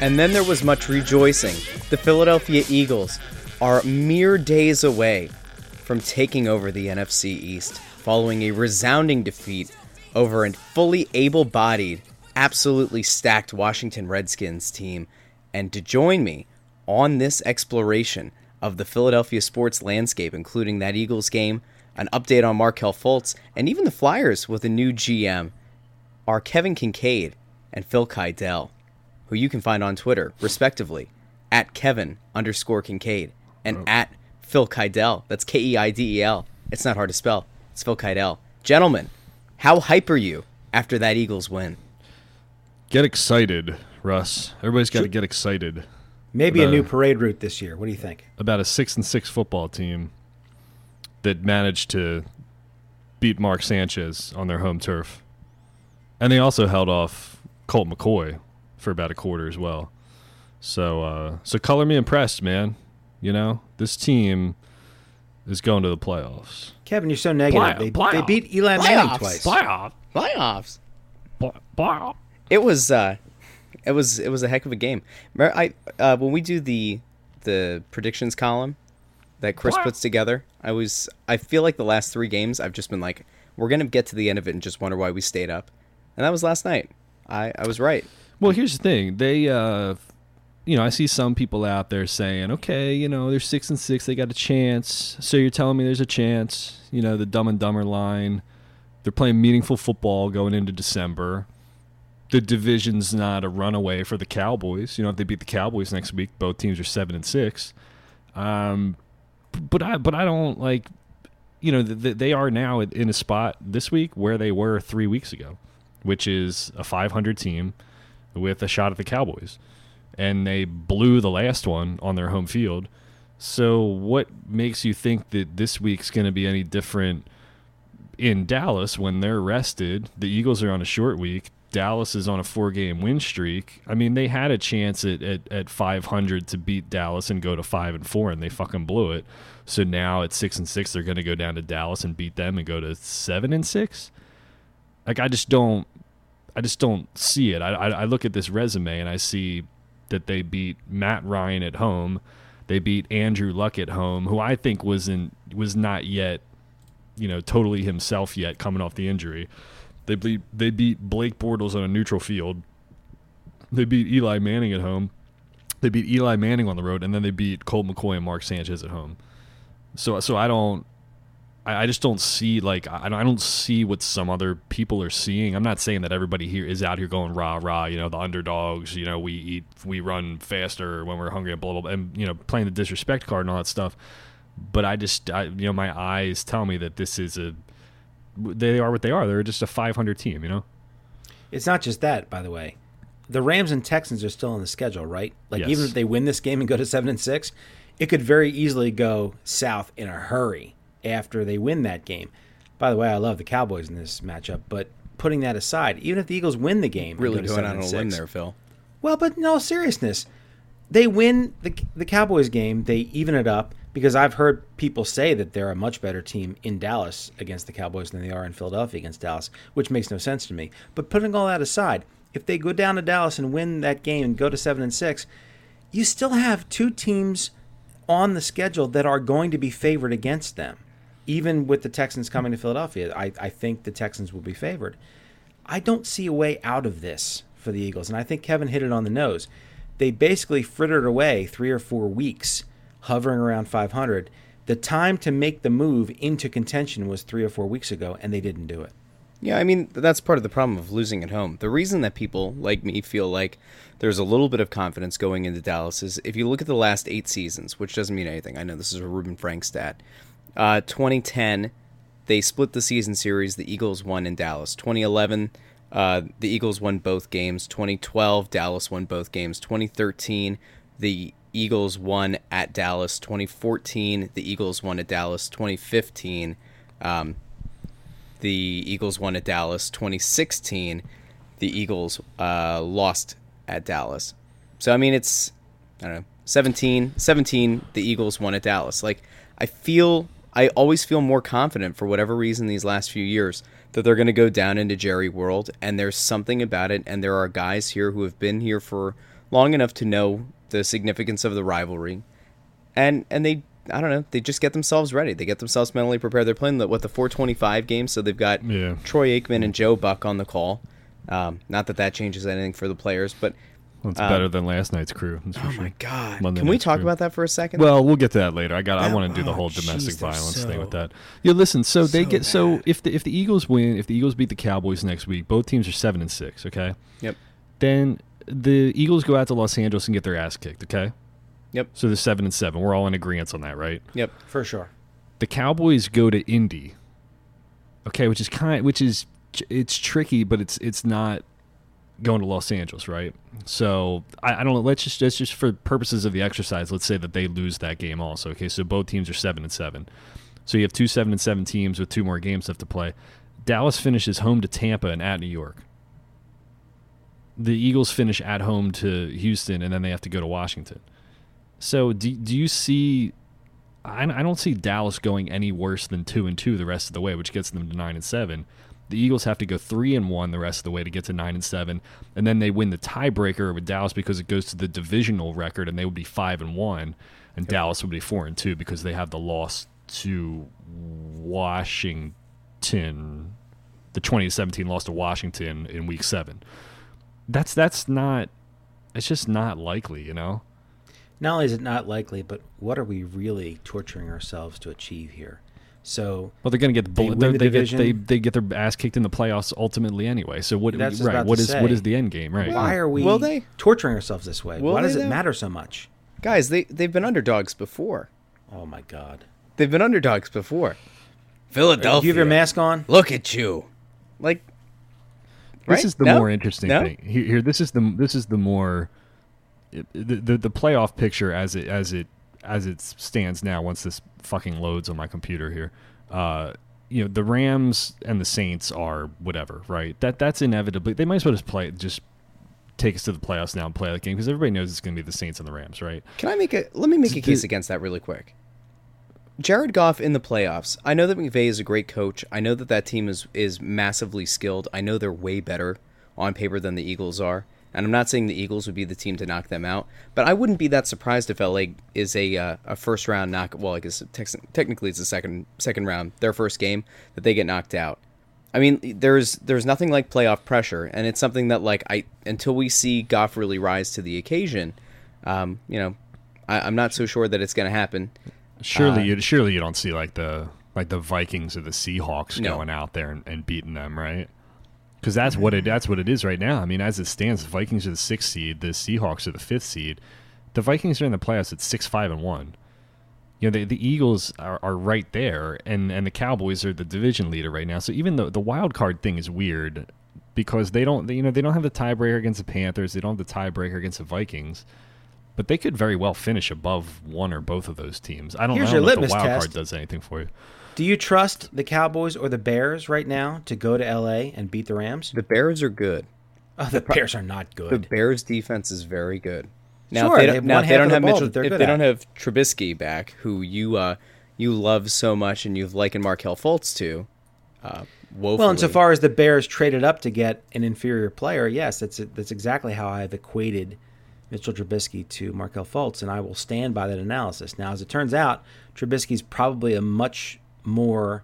And then there was much rejoicing. The Philadelphia Eagles are mere days away from taking over the NFC East following a resounding defeat over a fully able bodied, absolutely stacked Washington Redskins team. And to join me on this exploration of the Philadelphia sports landscape, including that Eagles game, an update on Markelle Fultz, and even the Flyers with a new GM, are Kevin Kincaid and Phil Keidel, who you can find on Twitter, respectively, at Kevin underscore Kincaid and at Phil Keidel. That's K E I D E L. It's not hard to spell. It's Phil Keidel. Gentlemen, how hype are you after that Eagles win? Get excited, Russ. Everybody's got to get excited Maybe a Uh, new parade route this year. What do you think? about a six and six football team that managed to beat Mark Sanchez on their home turf, and they also held off Colt McCoy for about a quarter as well. So, uh, so color me impressed, man. You know this team is going to the playoffs. Kevin, you're so negative. Playoff- they, they beat Eli Manning Playoffs. twice. Playoff, Playoffs. playoff. It was uh it was it was a heck of a game. I uh, when we do the the predictions column that Chris puts together, I was I feel like the last 3 games I've just been like we're going to get to the end of it and just wonder why we stayed up. And that was last night. I I was right. Well, here's the thing. They, uh, you know, I see some people out there saying, okay, you know, they're six and six. They got a chance. So you're telling me there's a chance, you know, the dumb and dumber line. They're playing meaningful football going into December. The division's not a runaway for the Cowboys. You know, if they beat the Cowboys next week, both teams are seven and six. Um, but I, but I don't like, you know, th- th- they are now in a spot this week where they were three weeks ago, which is a 500 team with a shot at the Cowboys. And they blew the last one on their home field. So, what makes you think that this week's going to be any different in Dallas when they're rested? The Eagles are on a short week. Dallas is on a four game win streak. I mean, they had a chance at, at, at 500 to beat Dallas and go to 5 and 4, and they fucking blew it. So now at 6 and 6, they're going to go down to Dallas and beat them and go to 7 and 6. Like, I just don't. I just don't see it. I, I, I look at this resume and I see that they beat Matt Ryan at home. They beat Andrew Luck at home, who I think was in was not yet, you know, totally himself yet, coming off the injury. They beat they beat Blake Bortles on a neutral field. They beat Eli Manning at home. They beat Eli Manning on the road, and then they beat Colt McCoy and Mark Sanchez at home. So so I don't I, I just don't see like I, I don't see what some other people are seeing. I'm not saying that everybody here is out here going rah rah. You know the underdogs. You know we eat we run faster when we're hungry and blah blah blah. And you know playing the disrespect card and all that stuff. But I just I, you know my eyes tell me that this is a they are what they are. They're just a 500 team. You know. It's not just that, by the way. The Rams and Texans are still on the schedule, right? Like Yes. even if they win this game and go to seven and six, it could very easily go south in a hurry after they win that game. By the way, I love the Cowboys in this matchup, but putting that aside, even if the Eagles win the game, Really going on a limb six- there, Phil. Well, but in all seriousness, they win the the Cowboys game. They even it up because I've heard people say that they're a much better team in Dallas against the Cowboys than they are in Philadelphia against Dallas, which makes no sense to me. But putting all that aside, if they go down to Dallas and win that game and go to seven and six, you still have two teams on the schedule that are going to be favored against them. Even with the Texans coming to Philadelphia, I, I think the Texans will be favored. I don't see a way out of this for the Eagles. And I think Kevin hit it on the nose. They basically frittered away three or four weeks, hovering around 500. The time to make the move into contention was three or four weeks ago, and they didn't do it. Yeah, I mean that's part of the problem of losing at home. The reason that people like me feel like there's a little bit of confidence going into Dallas is if you look at the last eight seasons, which doesn't mean anything. I know this is a Reuben Frank stat. Uh, 2010, they split the season series. The Eagles won in Dallas. 2011, uh, the Eagles won both games. 2012, Dallas won both games. 2013, the Eagles won at Dallas. 2014, the Eagles won at Dallas. 2015, um, the Eagles won at Dallas. 2016, the Eagles uh, lost at Dallas. So I mean, it's I don't know 17, 17. The Eagles won at Dallas. Like I feel, I always feel more confident for whatever reason these last few years that they're going to go down into Jerry World, and there's something about it. And there are guys here who have been here for long enough to know the significance of the rivalry, and and they I don't know they just get themselves ready. They get themselves mentally prepared. They're playing the what the 425 game, so they've got Yeah. Troy Aikman and Joe Buck on the call. Um, not that that changes anything for the players, but It's Um, better than last night's crew. that's oh sure. my god, Monday can we talk crew. about that for a second? Well, we'll get to that later. I got. I want to do the oh, whole jeez, domestic they're violence thing with that. Yeah, listen. So, they so get so if the if the Eagles win, if the Eagles beat the Cowboys next week, both teams are seven and six. Okay. Yep. Then the Eagles go out to Los Angeles and get their ass kicked. Okay. Yep. So they're seven and seven. We're all in agreement on that, right? yep. for sure. The Cowboys go to Indy. Okay, which is kind, which is it's tricky, but it's it's not going to Los Angeles, right? So I, I don't know. Let's just let's just for purposes of the exercise, let's say that they lose that game also. Okay, so both teams are seven and seven. So you have two seven and seven teams with two more games left to play. Dallas finishes home to Tampa and at New York. The Eagles finish at home to Houston, and then they have to go to Washington. So do do you see? I, I don't see Dallas going any worse than two and two the rest of the way, which gets them to nine and seven. The Eagles have to go three and one the rest of the way to get to nine and seven, and then they win the tiebreaker with Dallas because it goes to the divisional record, and they would be five and one, and Dallas would be four and two because they have the loss to Washington, the 2017 loss to Washington in week seven. That's that's not. It's just not likely, you know. Not only is it not likely, but what are we really torturing ourselves to achieve here? So Well, they're going to get They the, win they, the they get they, they get their ass kicked in the playoffs ultimately anyway. So what That's right? about What to is what say. is the end game? Right. why are we Will they? torturing ourselves this way? Will Why does it though? matter so much? Guys, they they've been underdogs before. Oh my God! They've been underdogs before. Philadelphia. Do you have your mask on? Look at you. Like This right? is the No? more interesting No? thing. Here, here, this is the this is the more the, the the playoff picture as it as it as it stands now. Once this fucking loads on my computer here, uh, you know the Rams and the Saints are whatever, right? That that's inevitably they might as well just play just take us to the playoffs now and play that game because everybody knows it's going to be the Saints and the Rams, right? Can I make a let me make a The- case against that really quick? Jared Goff in the playoffs. I know that McVay is a great coach. I know that that team is is massively skilled. I know they're way better on paper than the Eagles are. And I'm not saying the Eagles would be the team to knock them out, but I wouldn't be that surprised if LA is a uh, a first round knock. Well, I guess tex- technically it's a second second round, their first game that they get knocked out. I mean, there's there's nothing like playoff pressure, and it's something that like I until we see Goff really rise to the occasion, um, you know, I, I'm not so sure that it's going to happen. Surely, Uh, you surely you don't see like the like the Vikings or the Seahawks No. going out there and, and beating them, right? Because that's what it that's what it is right now. I mean, as it stands, the Vikings are the sixth seed, the Seahawks are the fifth seed. The Vikings are in the playoffs at six, five, and one. You know, the, the Eagles are, are right there, and, and the Cowboys are the division leader right now. So even though the wild card thing is weird because they don't, you know, they don't have the tiebreaker against the Panthers, they don't have the tiebreaker against the Vikings, but they could very well finish above one or both of those teams. I don't, Here's I don't know if the wild test. card does anything for you. Do you trust the Cowboys or the Bears right now to go to LA and beat the Rams? The Bears are good. Oh, the Bears are not good. The. Bears defense is very good. Now, Sure, if they they don't, have now if they don't the have Mitchell, they're if they at. don't have Trubisky back, who you uh, you love so much and you've likened Markelle Fultz to, uh, woefully. Well, insofar as the Bears traded up to get an inferior player, yes, that's that's exactly how I've equated Mitchell Trubisky to Markelle Fultz, and I will stand by that analysis. Now, as it turns out, Trubisky's probably a much more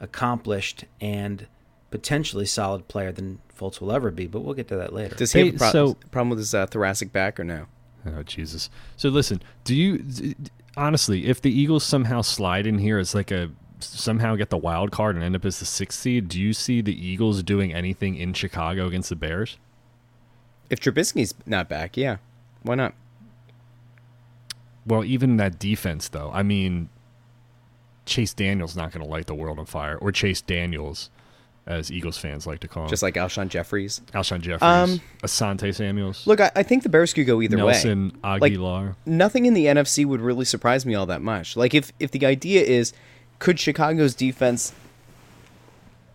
accomplished and potentially solid player than Fultz will ever be, but we'll get to that later. does he have a pro- so- problem with his uh, thoracic back or no? Oh Jesus! So listen, do you d- d- honestly, if the Eagles somehow slide in here as like a somehow get the wild card and end up as the sixth seed, do you see the Eagles doing anything in Chicago against the Bears? If Trubisky's not back, yeah, why not? Well, even that defense, though. I mean, Chase Daniels not going to light the world on fire, or Chase Daniels, as Eagles fans like to call him. Just like Alshon Jeffries. Alshon Jeffries, Um, Asante Samuels, Look, I, I think the Bears could go either way. Nelson Agholor. nothing in the NFC would really surprise me all that much. Like if if the idea is, could Chicago's defense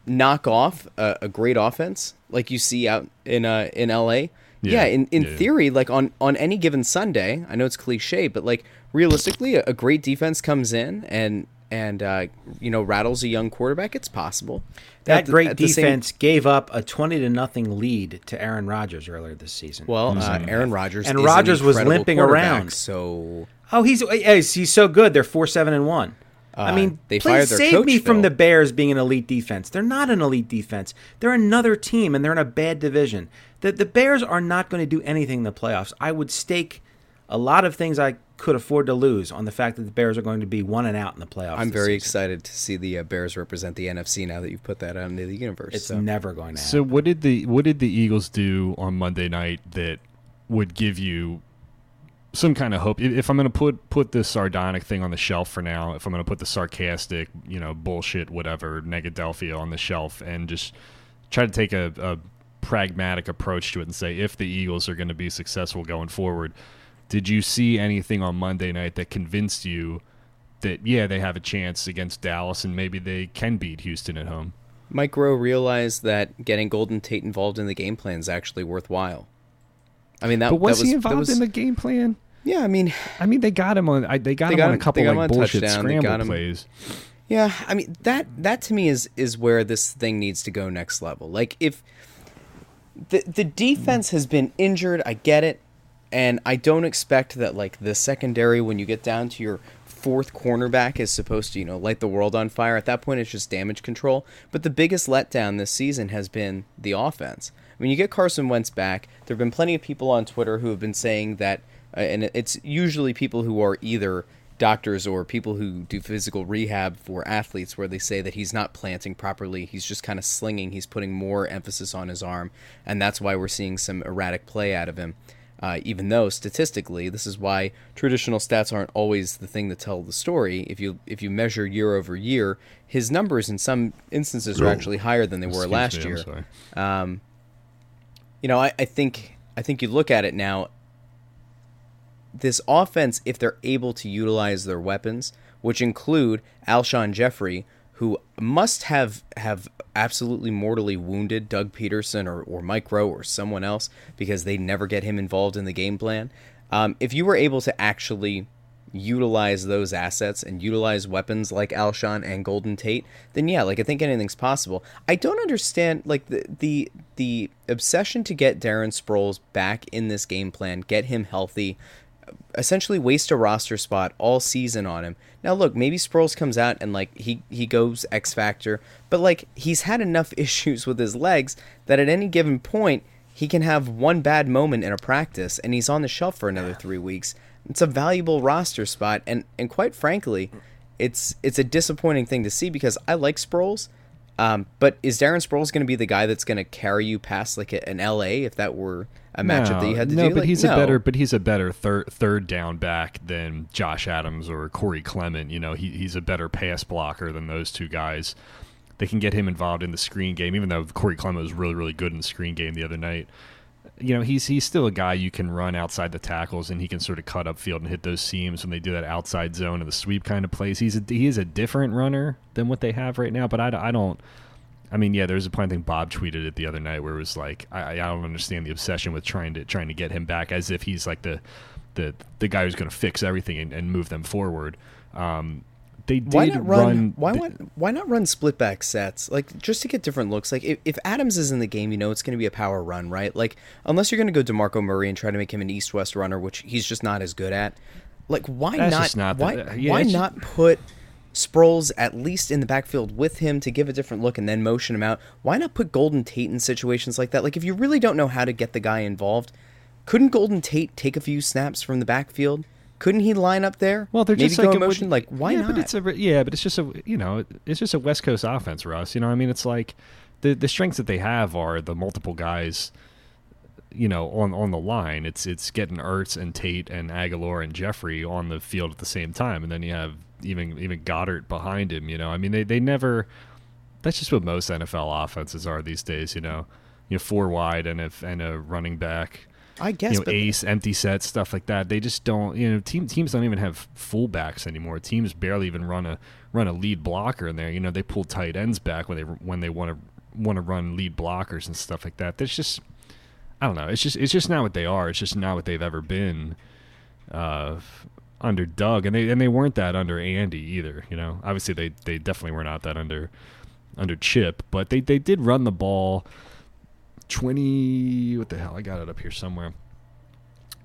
knock off a, a great offense like you see out in uh in LA? Yeah, Yeah, in, in yeah, yeah. theory, like on on any given Sunday, I know it's cliche, but like realistically, a, a great defense comes in and and uh, you know rattles a young quarterback, it's possible. That the- great at the same- defense gave up a twenty to nothing lead to Aaron Rodgers earlier this season. well, uh, Aaron Rodgers And is an Rodgers was limping around. So oh, he's he's he's so good. They're four seven and one. I Uh, mean, they please fired their save coach, me from Phil. the Bears being an elite defense. They're not an elite defense. They're another team, and they're in a bad division. The the Bears are not going to do anything in the playoffs. I would stake a lot of things I could afford to lose on the fact that the Bears are going to be one and out in the playoffs. I'm very season. excited to see the uh, Bears represent the NFC now that you've put that out into the universe. It's so. never going to happen. So what did the what did the Eagles do on Monday night that would give you some kind of hope? If if I'm going to put put this sardonic thing on the shelf for now, if I'm going to put the sarcastic, you know, bullshit, whatever, Negadelphia on the shelf, and just try to take a, a pragmatic approach to it and say if the Eagles are going to be successful going forward, did you see anything on Monday night that convinced you? That yeah, they have a chance against Dallas, and maybe they can beat Houston at home. Mike Groh realized that getting Golden Tate involved in the game plan is actually worthwhile. I mean that. But was, that was he involved was- in the game plan? Yeah, I mean, I mean, they got him on. They got They him got on a couple they got him like on bullshit touchdown, they scramble got him- plays. Yeah, I mean that that to me is is where this thing needs to go next level. Like if the the defense has been injured, I get it, and I don't expect that like the secondary when you get down to your fourth cornerback is supposed to, you know, light the world on fire. At that point it's just damage control. But the biggest letdown this season has been the offense. When you get Carson Wentz back, there've been plenty of people on Twitter who have been saying that uh, and it's usually people who are either doctors or people who do physical rehab for athletes where they say that he's not planting properly he's just kind of slinging he's putting more emphasis on his arm and that's why we're seeing some erratic play out of him uh, even though statistically this is why traditional stats aren't always the thing that tell the story. If you if you measure year over year his numbers in some instances are actually higher than they were Excuse last me, year. um, you know, I, I think I think you look at it now. This offense, if they're able to utilize their weapons, which include Alshon Jeffery, who must have have absolutely mortally wounded Doug Pederson or, or Mike Groh or someone else because they never get him involved in the game plan. Um, if you were able to actually utilize those assets and utilize weapons like Alshon and Golden Tate, then yeah, like I think anything's possible. I don't understand like the the the obsession to get Darren Sproles back in this game plan, get him healthy, essentially waste a roster spot all season on him. Now look, maybe Sproles comes out and like he he goes X factor, but like he's had enough issues with his legs that at any given point he can have one bad moment in a practice and he's on the shelf for another 3 weeks. It's a valuable roster spot and and quite frankly, it's it's a disappointing thing to see because I like Sproles. Um, but is Darren Sproles going to be the guy that's going to carry you past like a, an LA if that were a matchup that you had to no, do? but Like, he's no. a better, but he's a better third third down back than Josh Adams or Corey Clement. You know, he, he's a better pass blocker than those two guys. They can get him involved in the screen game, even though Corey Clement was really really good in the screen game the other night. You know, he's he's still a guy you can run outside the tackles and he can sort of cut upfield and hit those seams when they do that outside zone and the sweep kind of plays. He's a, he is a different runner than what they have right now, but I, I don't. I mean, yeah, there was a point I think Bob tweeted it the other night where it was like, I, I don't understand the obsession with trying to trying to get him back as if he's like the the the guy who's going to fix everything and, and move them forward. Um, they did why not run, run. why th- why not run split back sets like just to get different looks like if, if adams is in the game you know it's going to be a power run right like unless you're going to go demarco murray and try to make him an east west runner which he's just not as good at like why That's not, not the- why, yeah, why not put Sproles at least in the backfield with him to give a different look and then motion him out. Why not put Golden Tate in situations like that? Like if you really don't know how to get the guy involved, couldn't Golden Tate take a few snaps from the backfield? Couldn't he line up there? Well, they're maybe just like a- motion. Like why yeah, not? But it's a yeah, but it's just a you know it's just a West Coast offense, Russ. You know, I mean, it's like the the strengths that they have are the multiple guys. You know, on on the line, it's it's getting Ertz and Tate and Agholor and Jeffery on the field at the same time, and then you have even even Goedert behind him. You know, I mean, they they never. That's just what most NFL offenses are these days. You know, you have four wide and if and a running back I guess, you know, ace, empty sets, stuff like that. They just don't. You know, team teams don't even have fullbacks anymore. Teams barely even run a run a lead blocker in there. You know, they pull tight ends back when they when they want to want to run lead blockers and stuff like that. That's just, I don't know. It's just it's just not what they are. It's just not what they've ever been. Uh, under Doug, and they and they weren't that under Andy either. You know, obviously they they definitely were not that under under Chip, but they they did run the ball twenty. What the hell? I got it up here somewhere.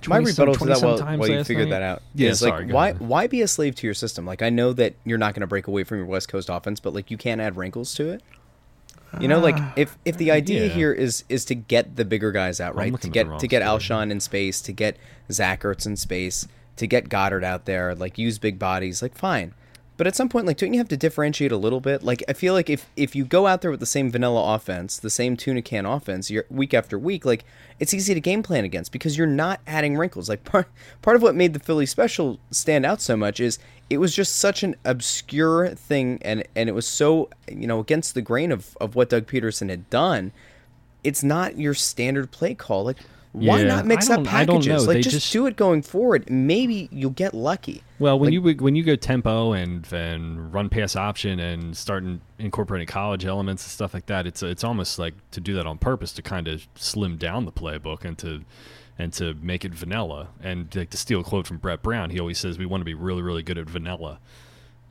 My rebuttal to that, while, while you figured that out, Yeah, is sorry, like why ahead. why be a slave to your system? Like I know that you're not going to break away from your West Coast offense, but like you can't add wrinkles to it. You know, like if ah, if the idea yeah. here is is to get the bigger guys out, right? To get to get. Alshon in space, to get Zach Ertz in space, to get Goedert out there, like use big bodies, like fine. But at some point, like, don't you have to differentiate a little bit? Like, I feel like if if you go out there with the same vanilla offense, the same tuna can offense, you're, week after week, like, it's easy to game plan against because you're not adding wrinkles. Like, part part of what made the Philly special stand out so much is it was just such an obscure thing, and and it was so you know against the grain of of what Doug Pederson had done. It's not your standard play call. Like, why Yeah, not mix I up don't- I don't packages? know. Like, They just, just- do it going forward. Maybe you'll get lucky. Well, when Like- you when you go tempo and and run pass option and start in, incorporating college elements and stuff like that, it's it's almost like to do that on purpose to kind of slim down the playbook and to and to make it vanilla. And like to steal a quote from Brett Brown, he always says we want to be really really good at vanilla,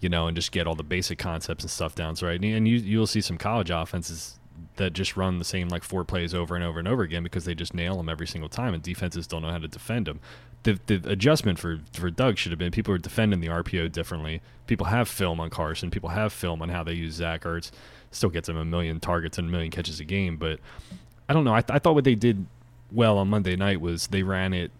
you know, and just get all the basic concepts and stuff down. So right, and, and you you'll see some college offenses that just run the same like four plays over and over and over again because they just nail them every single time, and defenses don't know how to defend them. The, the adjustment for for Doug should have been people are defending the RPO differently. People have film on Carson. People have film on how they use Zach Ertz. Still gets him a million targets and a million catches a game, but I don't know. I, th- I thought what they did well on Monday night was they ran it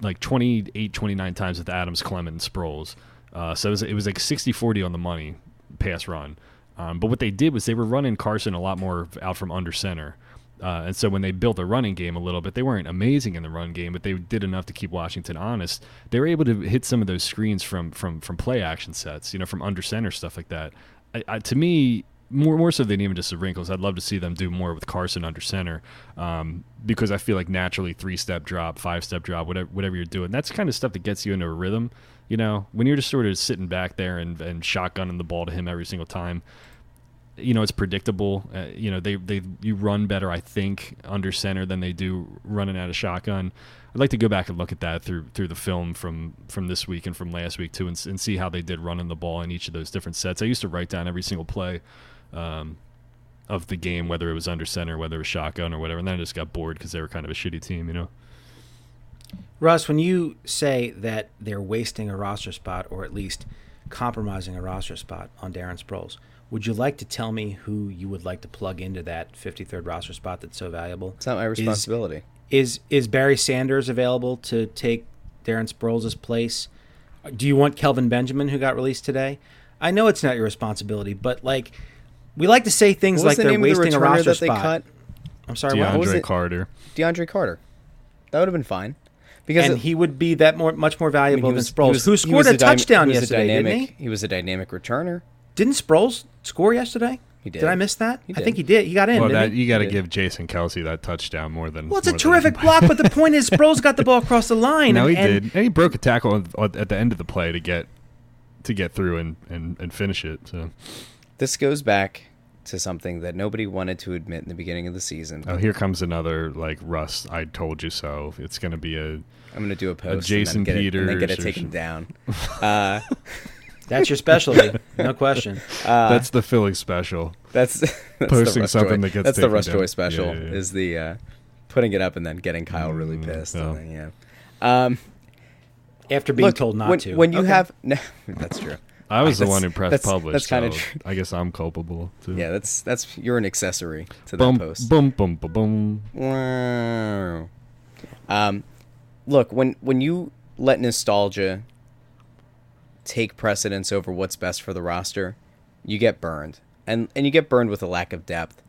like 28, 29 times with Adams, Clement, and Sproles. Uh, so it was, it was like 60 40 on the money pass run. Um, but what they did was they were running Carson a lot more out from under center. Uh, and so when they built the running game a little bit, they weren't amazing in the run game, but they did enough to keep Washington honest. They were able to hit some of those screens from from from play action sets, you know, from under center stuff like that. I, I, to me, more more so than even just the wrinkles, I'd love to see them do more with Carson under center, um, because I feel like naturally three step drop, five step drop, whatever whatever you're doing, that's kind of stuff that gets you into a rhythm. You know, when you're just sort of sitting back there and, and shotgunning the ball to him every single time, you know it's predictable. Uh, you know they they you run better, I think, under center than they do running out of shotgun. I'd like to go back and look at that through through the film from from this week and from last week too, and, and see how they did running the ball in each of those different sets. I used to write down every single play um, of the game, whether it was under center, whether it was shotgun or whatever, and then I just got bored because they were kind of a shitty team, you know. Russ, when you say that they're wasting a roster spot or at least compromising a roster spot on Darren Sproles, would you like to tell me who you would like to plug into that 53rd roster spot that's so valuable? It's not my responsibility. Is is Barry Sanders available to take Darren Sproles' place? Do you want Kelvin Benjamin, who got released today? I know it's not your responsibility, but like we like to say things What like the they're name of the wasting a roster that they spot. cut? I'm sorry, what? was DeAndre it? Carter. DeAndre Carter. That would have been fine. Because and it- he would be that more much more I mean, valuable was- than Sproles, was- who scored was a touchdown he was a yesterday, dynamic, didn't he? He was a dynamic returner. Didn't Sproles score yesterday? He did. Did I miss that? I think he did. He got in. Well, didn't that he? you got to give Jason Kelce that touchdown more than. Well, it's a more than terrific block, but the point is, Sproles got the ball across the line. No, and, he did, and he broke a tackle on- on- at the end of the play to get to get through and, and, and finish it. So, This goes back to something that nobody wanted to admit in the beginning of the season. oh, here comes another like Russ. I told you so. It's going to be a I'm going to do a post Jason and then get it, and then get it taken some- down. Uh, That's your specialty, no question. uh, that's the Philly special. that's, that's posting the Russ something Joy. that gets That's the taken Russ down. Joy special. Yeah, yeah, yeah. Is the uh, putting it up and then getting Kyle really Mm, pissed. yeah. And then, yeah. Um, After being look, told not when, to. when you Okay. have no, that's true. I was the one who pressed that's- publish. that's kinda so true. I guess I'm culpable too. Yeah, that's that's you're an accessory to that Boom, post. boom, boom, boom, boom. Wow. Um, look when when you let nostalgia take precedence over what's best for the roster, you get burned, and and you get burned with a lack of depth.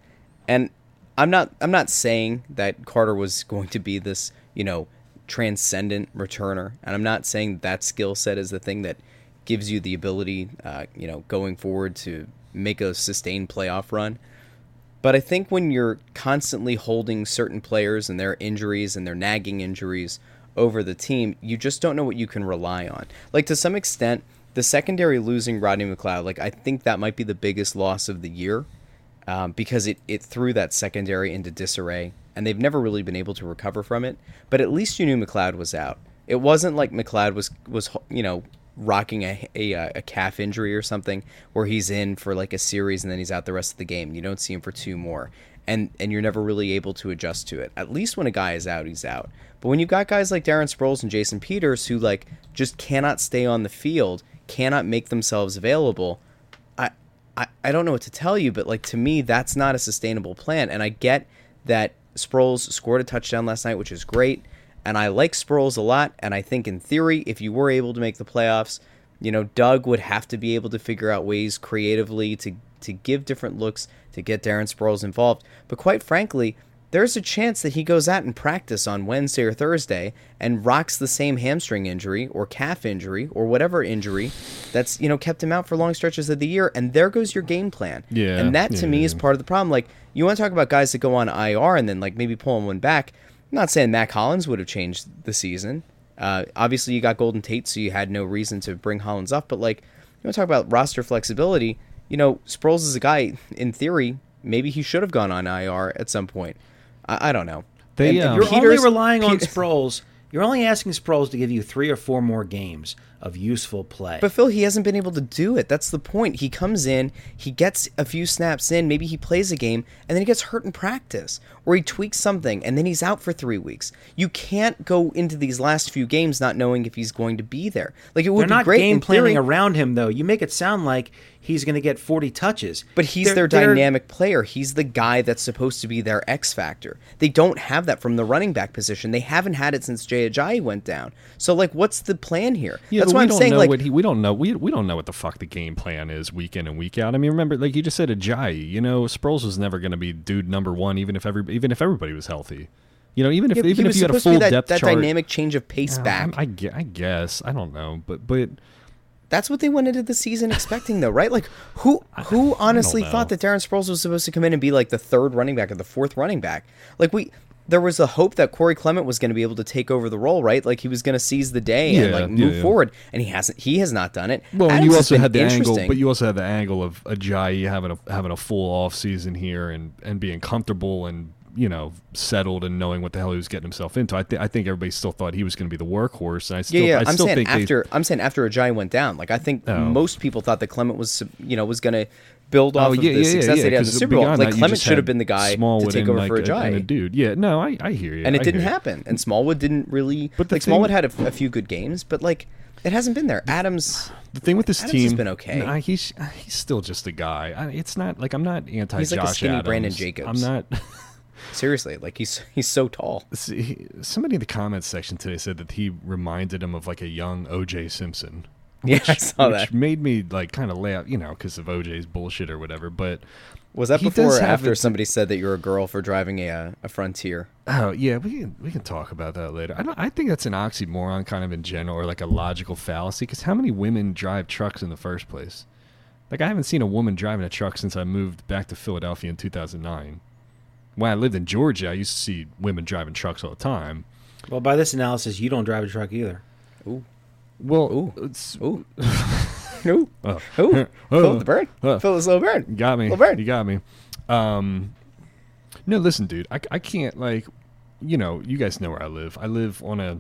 And I'm not I'm not saying that Carter was going to be this you know transcendent returner, and I'm not saying that skill set is the thing that gives you the ability, uh, you know, going forward to make a sustained playoff run. But I think when you're constantly holding certain players and their injuries and their nagging injuries over the team, you just don't know what you can rely on. Like to some extent, the secondary losing Rodney McLeod, like I think that might be the biggest loss of the year um, because it, it threw that secondary into disarray and they've never really been able to recover from it. But at least you knew McLeod was out. It wasn't like McLeod was was you know rocking a, a a calf injury or something where he's in for like a series and then he's out the rest of the game. You don't see him for two more. And and you're never really able to adjust to it. At least when a guy is out, he's out. But when you've got guys like Darren Sproles and Jason Peters who like just cannot stay on the field, cannot make themselves available, I, I I don't know what to tell you, but like to me that's not a sustainable plan. And I get that Sproles scored a touchdown last night, which is great and I like Sproles a lot. And I think in theory, if you were able to make the playoffs, you know, Doug would have to be able to figure out ways creatively to to give different looks to get Darren Sproles involved. But quite frankly, there's a chance that he goes out and practice on Wednesday or Thursday and rocks the same hamstring injury or calf injury or whatever injury that's you know kept him out for long stretches of the year and there goes your game plan. Yeah, And that to yeah, me is part of the problem. Like you want to talk about guys that go on IR and then like maybe pulling one back. I'm not saying Mack Hollins would have changed the season. Uh, obviously, you got Golden Tate, so you had no reason to bring Hollins up. But like, you want to talk about roster flexibility? You know, Sproles is a guy. In theory, maybe he should have gone on IR at some point. I, I don't know. They, And- and um, You're only Peters- relying on Pete- Sproles. You're only asking Sproles to give you three or four more games of useful play. But Phil, he hasn't been able to do it. That's the point. He comes in, he gets a few snaps in, maybe he plays a game, and then he gets hurt in practice, or he tweaks something, and then he's out for three weeks. You can't go into these last few games not knowing if he's going to be there. Like it would They're be not great game in planning theory, around him, though. You make it sound like he's going to get 40 touches. but he's They're- their they're- dynamic player. He's the guy that's supposed to be their X factor. They don't have that from the running back position. They haven't had it since Jay Ajayi went down. So like, what's the plan here? Yeah, that's but why I'm don't saying know like what he, we don't know we, we don't know what the fuck the game plan is week in and week out. I mean, remember like you just said Ajayi, you know, Sproles was never going to be dude number one, even if every even if everybody was healthy. You know, even if Yeah, even if was you had a supposed to be full that, depth that chart. dynamic change of pace Uh, back. I, I guess I don't know, but but That's what they went into the season expecting, though, right? Like, who who honestly thought that Darren Sproles was supposed to come in and be like the third running back or the fourth running back? Like, we there was a hope that Corey Clement was going to be able to take over the role, right? Like he was going to seize the day and like move yeah. forward, and he hasn't. He has not done it. Well, Adams you also had the angle, but you also had the angle of Ajayi having a having a full off season here and and being comfortable and you know settled and knowing what the hell he was getting himself into. I think I think everybody still thought he was going to be the workhorse, and I yeah, still yeah. I I'm still saying think they- after I'm saying after Ajayi went down, like I think Oh. most people thought that Clement was you know was going to build oh, off Oh of the yeah, success yeah, they had in the Super Bowl. Like that, Clement should have been the guy Smallwood to take over like for a, and a dude. Yeah, no, I, I hear you, and it I didn't happen. And Smallwood didn't really. But like Smallwood had a, a few good games, but like it hasn't been there. Adams, The thing with this Adams team has been okay. Nah, he's he's still just a guy. I, it's not like I'm not anti He's like a Josh skinny Adams. Brandon Jacobs. I'm not. seriously, like he's he's so tall. See, somebody in the comments section today said that he reminded him of like a young O.J. Simpson. Yeah, I saw which that. made me like kind of laugh, you know, because of OJ's bullshit or whatever. But Was that before or after somebody said that you're a girl for driving a uh, a Frontier? oh yeah, we can we can talk about that later. I don't, I think that's an oxymoron, kind of in general, or like a logical fallacy. Because how many women drive trucks in the first place? Like I haven't seen a woman driving a truck since I moved back to Philadelphia in 2009. When I lived in Georgia, I used to see women driving trucks all the time. Well, by this analysis, you don't drive a truck either. Ooh. Well, Ooh. it's Ooh, ooh, oh, ooh! Uh, oh. Phil the bird. Oh. Uh, Phil the little bird. got me. Laverne. You got me. Um, no, listen, dude. I, I can't like, you know, you guys know where I live. I live on a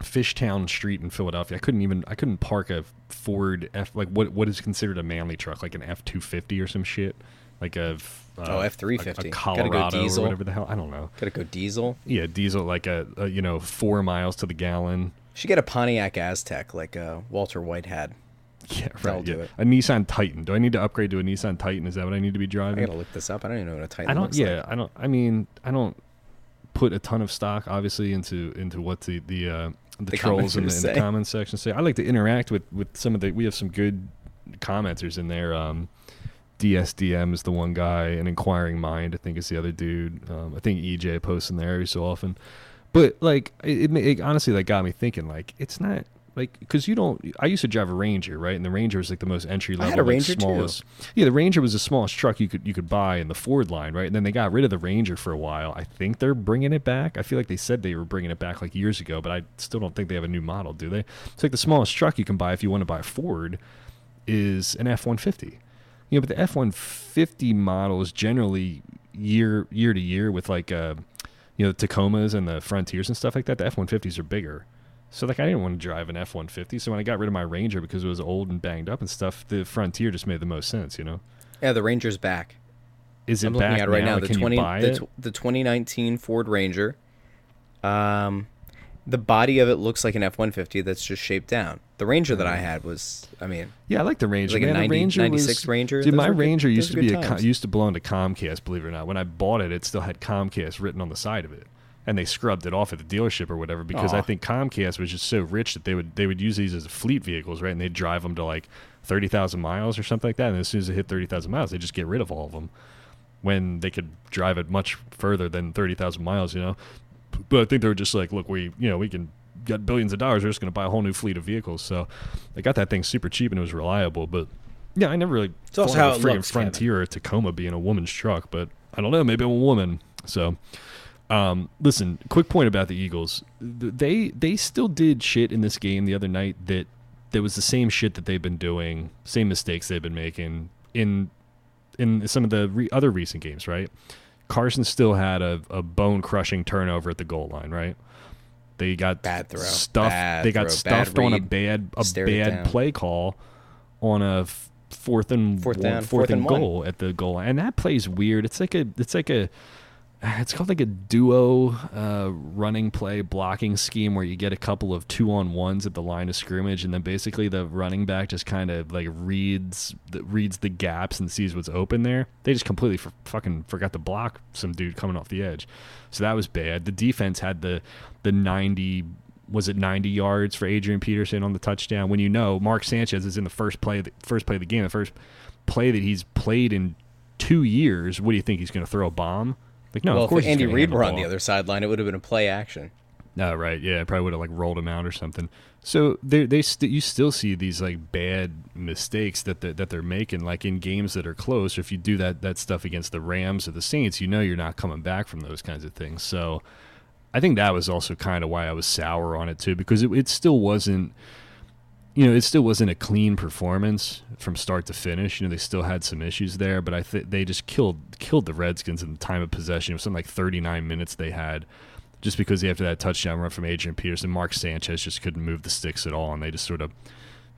Fishtown street in Philadelphia. I couldn't even I couldn't park a Ford F like what what is considered a manly truck like an F two fifty or some shit like a uh, Oh, F350. a, a Gotta go Colorado or diesel. whatever the hell I don't know. Gotta go diesel. Yeah, diesel like a, a you know four miles to the gallon. Should get a Pontiac Aztek like uh, Walter White had. Yeah, right. do yeah. it. A Nissan Titan. Do I need to upgrade to a Nissan Titan? Is that what I need to be driving? I gotta look this up. I don't even know what a Titan I don't. Yeah, like. I don't. I mean, I don't put a ton of stock, obviously, into into what the the uh, the, The trolls in the, in the comments section say. I like to interact with with some of the. We have some good commenters in there. Um, DSDM is the one guy, and Inquiring Mind, I think, is the other dude. Um, I think EJ posts in there every so often. But like, it, it, it honestly like got me thinking. Like, it's not like because you don't. I used to drive a Ranger, right? And the Ranger was like the most entry level, had a like, Ranger, too. smallest. Yeah, the Ranger was the smallest truck you could you could buy in the Ford line, right? And then they got rid of the Ranger for a while. I think they're bringing it back. I feel like they said they were bringing it back like years ago, but I still don't think they have a new model, do they? It's like the smallest truck you can buy if you want to buy a Ford is an F one fifty. You know, but the F one fifty model is generally year year to year with like uh you know the Tacomas and the Frontiers and stuff like that. The F one fifties are bigger. So like I didn't want to drive an F one fifty. So when I got rid of my Ranger because it was old and banged up and stuff, the Frontier just made the most sense. You know, Yeah, the Ranger's back. is it I'm back looking at right now. Like, The can twenty the, the 2019 Ford Ranger. Um, the body of it looks like an F150 that's just shaped down. The Ranger that I mm-hmm. had was, I mean, yeah, I like the Ranger. like a Man, the 90 Ranger 96 was, Ranger. Dude, Those my were good- Ranger used to be a times. used to belong to Comcast. Believe it or not, when I bought it, it still had Comcast written on the side of it, and they scrubbed it off at the dealership or whatever because I think Comcast was just so rich that they would they would use these as fleet vehicles, right? And they'd drive them to like thirty thousand miles or something like that. And as soon as they hit thirty thousand miles, they just get rid of all of them when they could drive it much further than thirty thousand miles. You know, but I think they were just like, look, we you know we can got billions of dollars. We're just going to buy a whole new fleet of vehicles. So they got that thing super cheap and it was reliable. But yeah, I never really It's also how of it a friggin' looks, Kevin. Frontier or Tacoma being a woman's truck. But I don't know. Maybe I'm a woman. So. Um, listen, quick point about the Eagles. They they still did shit in this game the other night that that was the same shit that they've been doing, same mistakes they've been making in in some of the re- other recent games, right? Carson still had a, a bone crushing turnover at the goal line, right? They got Bad throw. stuffed. Bad they got throw. stuffed on a bad a Stared bad play call on a fourth and Fourth one- down, fourth fourth and and goal at the goal line, and that plays weird. It's like a it's like a it's called like a duo uh, running play blocking scheme where you get a couple of two on ones at the line of scrimmage, and then basically the running back just kind of like reads the, reads the gaps and sees what's open there. They just completely for, fucking forgot to block some dude coming off the edge, so that was bad. The defense had the the ninety was it 90 yards for Adrian Peterson on the touchdown when you know Mark Sanchez is in the first play the first play of the game the first play that he's played in 2 years what do you think he's going to throw a bomb like no well, of course if Andy Reid were on the other sideline, it would have been a play action. No, right. Yeah, I probably would have like rolled him out or something. So they they st- you still see these like bad mistakes that the, that they're making like in games that are close. Or If you do that that stuff against the Rams or the Saints, you know you're not coming back from those kinds of things. So I think that was also kind of why I was sour on it too because it, it still wasn't you know, it still wasn't a clean performance from start to finish. You know, they still had some issues there, but I think they just killed killed the Redskins in the time of possession. It was something like 39 minutes they had, just because after that touchdown run from Adrian Peterson, Mark Sanchez just couldn't move the sticks at all, and they just sort of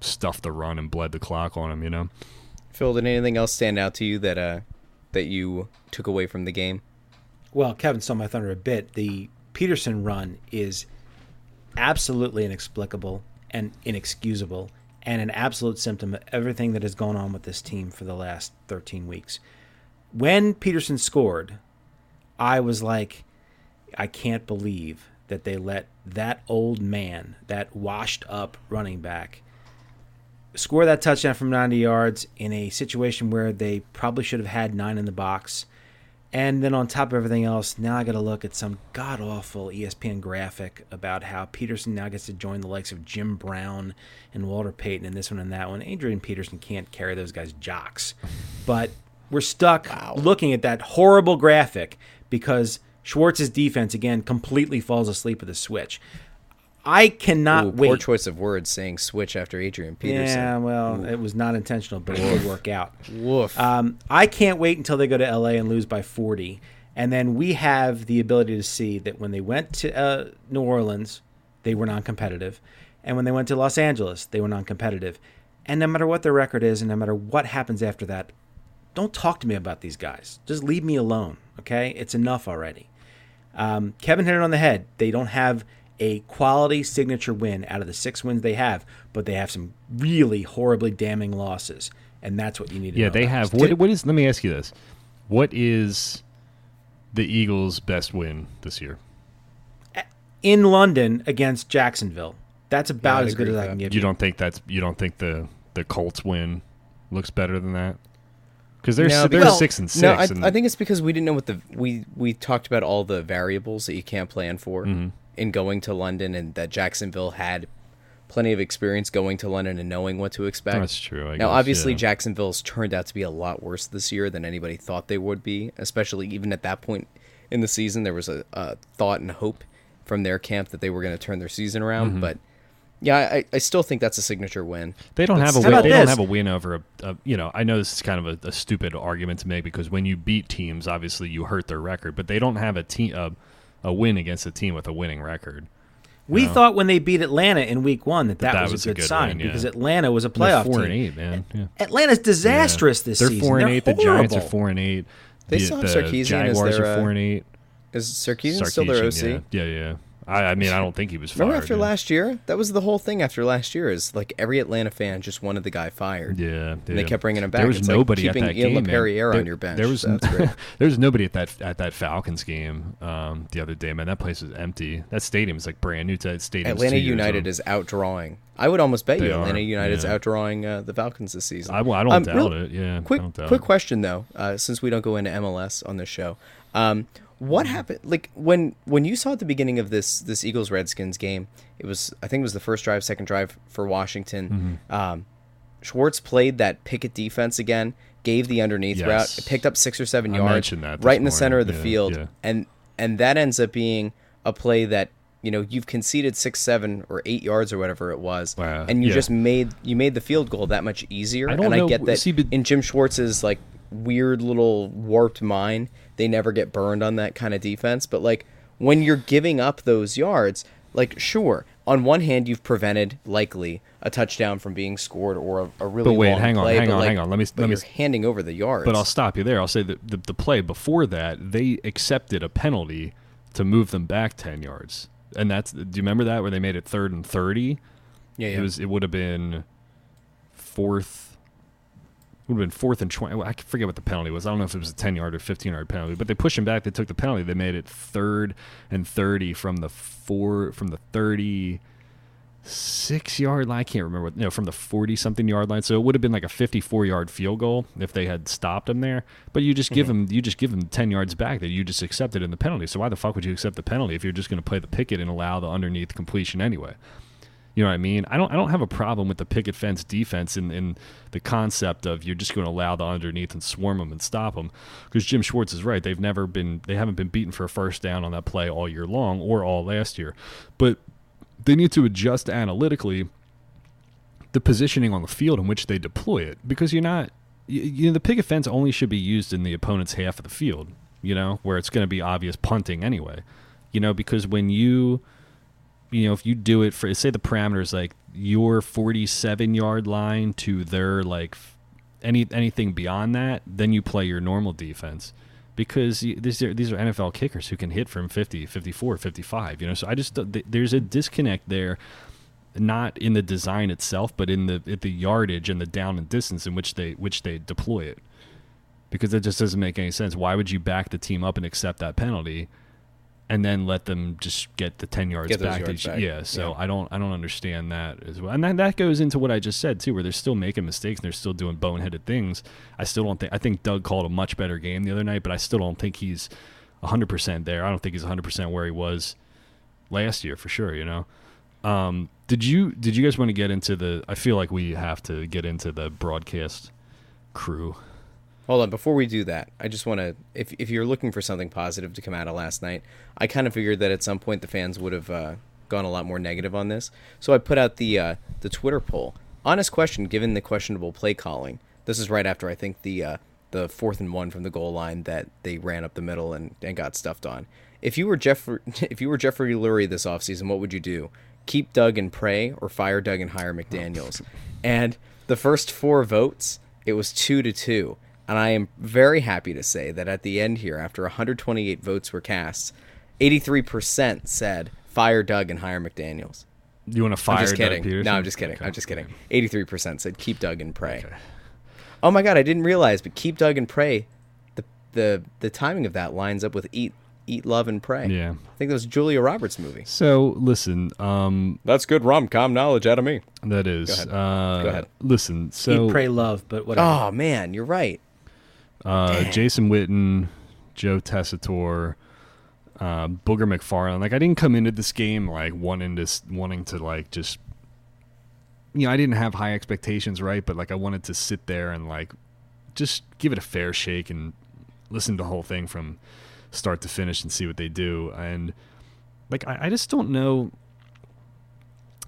stuffed the run and bled the clock on him. You know, Phil, did anything else stand out to you that uh that you took away from the game? Well, Kevin stole my thunder a bit. The Peterson run is absolutely inexplicable and inexcusable and an absolute symptom of everything that has gone on with this team for the last 13 weeks. When Peterson scored, I was like, I can't believe that they let that old man, that washed up running back, score that touchdown from 90 yards in a situation where they probably should have had nine in the box. And then on top of everything else, now I got to look at some god awful ESPN graphic about how Peterson now gets to join the likes of Jim Brown and Walter Payton and this one and that one. Adrian Peterson can't carry those guys' jocks. But we're stuck looking at that horrible graphic because Schwartz's defense, again, completely falls asleep at the switch. I cannot Ooh, wait. poor choice of words saying switch after Adrian Peterson. Yeah, well, it was not intentional, but it did work out. Woof. Um, I can't wait until they go to LA and lose by 40. And then we have the ability to see that when they went to uh, New Orleans, they were non competitive. And when they went to Los Angeles, they were non competitive. And no matter what their record is, and no matter what happens after that, don't talk to me about these guys. Just leave me alone, okay? It's enough already. Um, Kevin hit it on the head. They don't have a quality signature win out of the six wins they have, but they have some really horribly damning losses. And that's what you need to know. yeah, they about. have. What, what is? Let me ask you this: What is the Eagles' best win this year? in London against Jacksonville. That's about I'd as good as with I that. can give You you. don't think that's you don't think the the Colts win looks better than that? Because they're No, s- they're because- six and six. No, I, and I think it's because we didn't know what the we we talked about all the variables that you can't plan for Mm-hmm. In going to London, and that Jacksonville had plenty of experience going to London and knowing what to expect. That's true, I now, guess, obviously, yeah. Jacksonville's turned out to be a lot worse this year than anybody thought they would be. Especially even at that point in the season, there was a, a thought and hope from their camp that they were going to turn their season around. Mm-hmm. But yeah, I, I still think that's a signature win. They don't have a win. They don't have a win over a, a. You know, I know this is kind of a, a stupid argument to make because when you beat teams, obviously you hurt their record, but they don't have a team a, a win against a team with a winning record. We know? thought when they beat Atlanta in Week One that that, that was, was a a good, good sign win, yeah. because Atlanta was a They're playoff four team. and eight, man. Yeah. Atlanta's disastrous this season. They're season. four and They're eight. The Giants are four and eight. They the, still have the Sarkisian as Jaguars their, are uh, four and eight. Is Sarkisian still their OC? Yeah, yeah. yeah. I, I mean, I don't think he was fired. Remember after yeah. last year? That was the whole thing after last year. Is like every Atlanta fan just wanted the guy fired. Yeah, And they kept bringing him back. There was It's like nobody keeping at that Ian game. on your bench. There was so there was nobody at that at that Falcons game um, the other day. Man, that place was empty. That stadium is like brand new. To that stadium. Atlanta United is outdrawing. I would almost bet They you Atlanta are, United's yeah. outdrawing uh, the Falcons this season. I, I don't Um, doubt real- it. Yeah, Quick, I don't doubt quick it. question though, uh, since we don't go into MLS on this show, um, what Mm-hmm. happened? Like when when you saw at the beginning of this this Eagles Redskins game, it was I think it was the first drive, second drive for Washington. Mm-hmm. Um, Schwartz played that picket defense again, gave the underneath Yes. route, it picked up six or seven I yards, right in the center of the. Yeah, field, yeah. and and that ends up being a play that you know you've conceded six, seven, or eight yards or whatever it was, Wow, and you yeah. just made you made the field goal that much easier. I don't and I know- get that see, but- in Jim Schwartz's like weird little warped mind, they never get burned on that kind of defense. But like when you're giving up those yards, like sure, on one hand you've prevented likely a touchdown from being scored or a, a really But wait, long hang on, play, hang on, like- hang on. Let me- let me- handing over the yards. But I'll stop you there. I'll say that the, the play before that, they accepted a penalty to move them back ten yards, and that's. Do you remember that where they made it third and thirty? yeah, yeah. It was. It would have been fourth. Would have been fourth and twenty. I forget what the penalty was. I don't know if it was a ten yard or fifteen yard penalty, but they pushed him back. They took the penalty. They made it third and thirty from the four from the thirty six yard line. I can't remember what no from the forty something yard line. So it would have been like a fifty four yard field goal if they had stopped him there. But you just give Mm-hmm. him you just give him ten yards back that you just accepted in the penalty. So why the fuck would you accept the penalty if you're just going to play the picket and allow the underneath completion anyway? You know what I mean? I don't I don't have a problem with the picket fence defense in, in the concept of you're just going to allow the underneath and swarm them and stop them because Jim Schwartz is right. They've never been they haven't been beaten for a first down on that play all year long or all last year. But they need to adjust analytically the positioning on the field in which they deploy it because you're not you, you know the picket fence only should be used in the opponent's half of the field, you know, where it's going to be obvious punting anyway. You know, because when you you know, if you do it for say the parameters like your 47 yard line to their like any anything beyond that, then you play your normal defense because these are these are NFL kickers who can hit from 50, 54, 55, you know. So I just there's a disconnect there not in the design itself, but in the at the yardage and the down and distance in which they which they deploy it. Because it just doesn't make any sense. Why would you back the team up and accept that penalty, and then let them just get the ten yards Get back? yards back. Yeah. So Yeah. I don't I don't understand that as well. And that, that goes into what I just said too, where they're still making mistakes and they're still doing boneheaded things. I still don't think I think Doug called a much better game the other night, but I still don't think he's hundred percent there. I don't think he's hundred percent where he was last year for sure. You know. Um, did you did you guys want to get into the? I feel like we have to get into the broadcast crew. Hold on, before we do that, I just want to if if you're looking for something positive to come out of last night, I kind of figured that at some point the fans would have uh, gone a lot more negative on this. So I put out the uh, the Twitter poll. Honest question, given the questionable play calling. This is right after I think the uh, the fourth and one from the goal line that they ran up the middle and, and got stuffed on. If you were Jeffrey if you were Jeffrey Lurie this offseason, what would you do? Keep Doug and pray or fire Doug and hire McDaniels? And the first four votes, it was two to two. And I am very happy to say that at the end here, after 128 votes were cast, 83% said fire Doug and hire McDaniels. You want to fire I'm just Doug kidding. Pederson? No, I'm just kidding. Okay. I'm just kidding. 83% said keep Doug and pray. Oh my god, I didn't realize, but keep Doug and pray. The the the timing of that lines up with eat eat love and pray. Yeah. I think that was Julia Roberts movie. So listen, um, That's good rom com knowledge out of me. that is. Go ahead. Uh, Go ahead. Listen, so Eat, pray, love, but whatever. Oh man, you're right. Uh, Jason Witten, Joe Tessitore, uh, Booger McFarland. Like I didn't come into this game like wanting to wanting to like just you know I didn't have high expectations, right? But like I wanted to sit there and like just give it a fair shake and listen to the whole thing from start to finish and see what they do. And like I, I just don't know.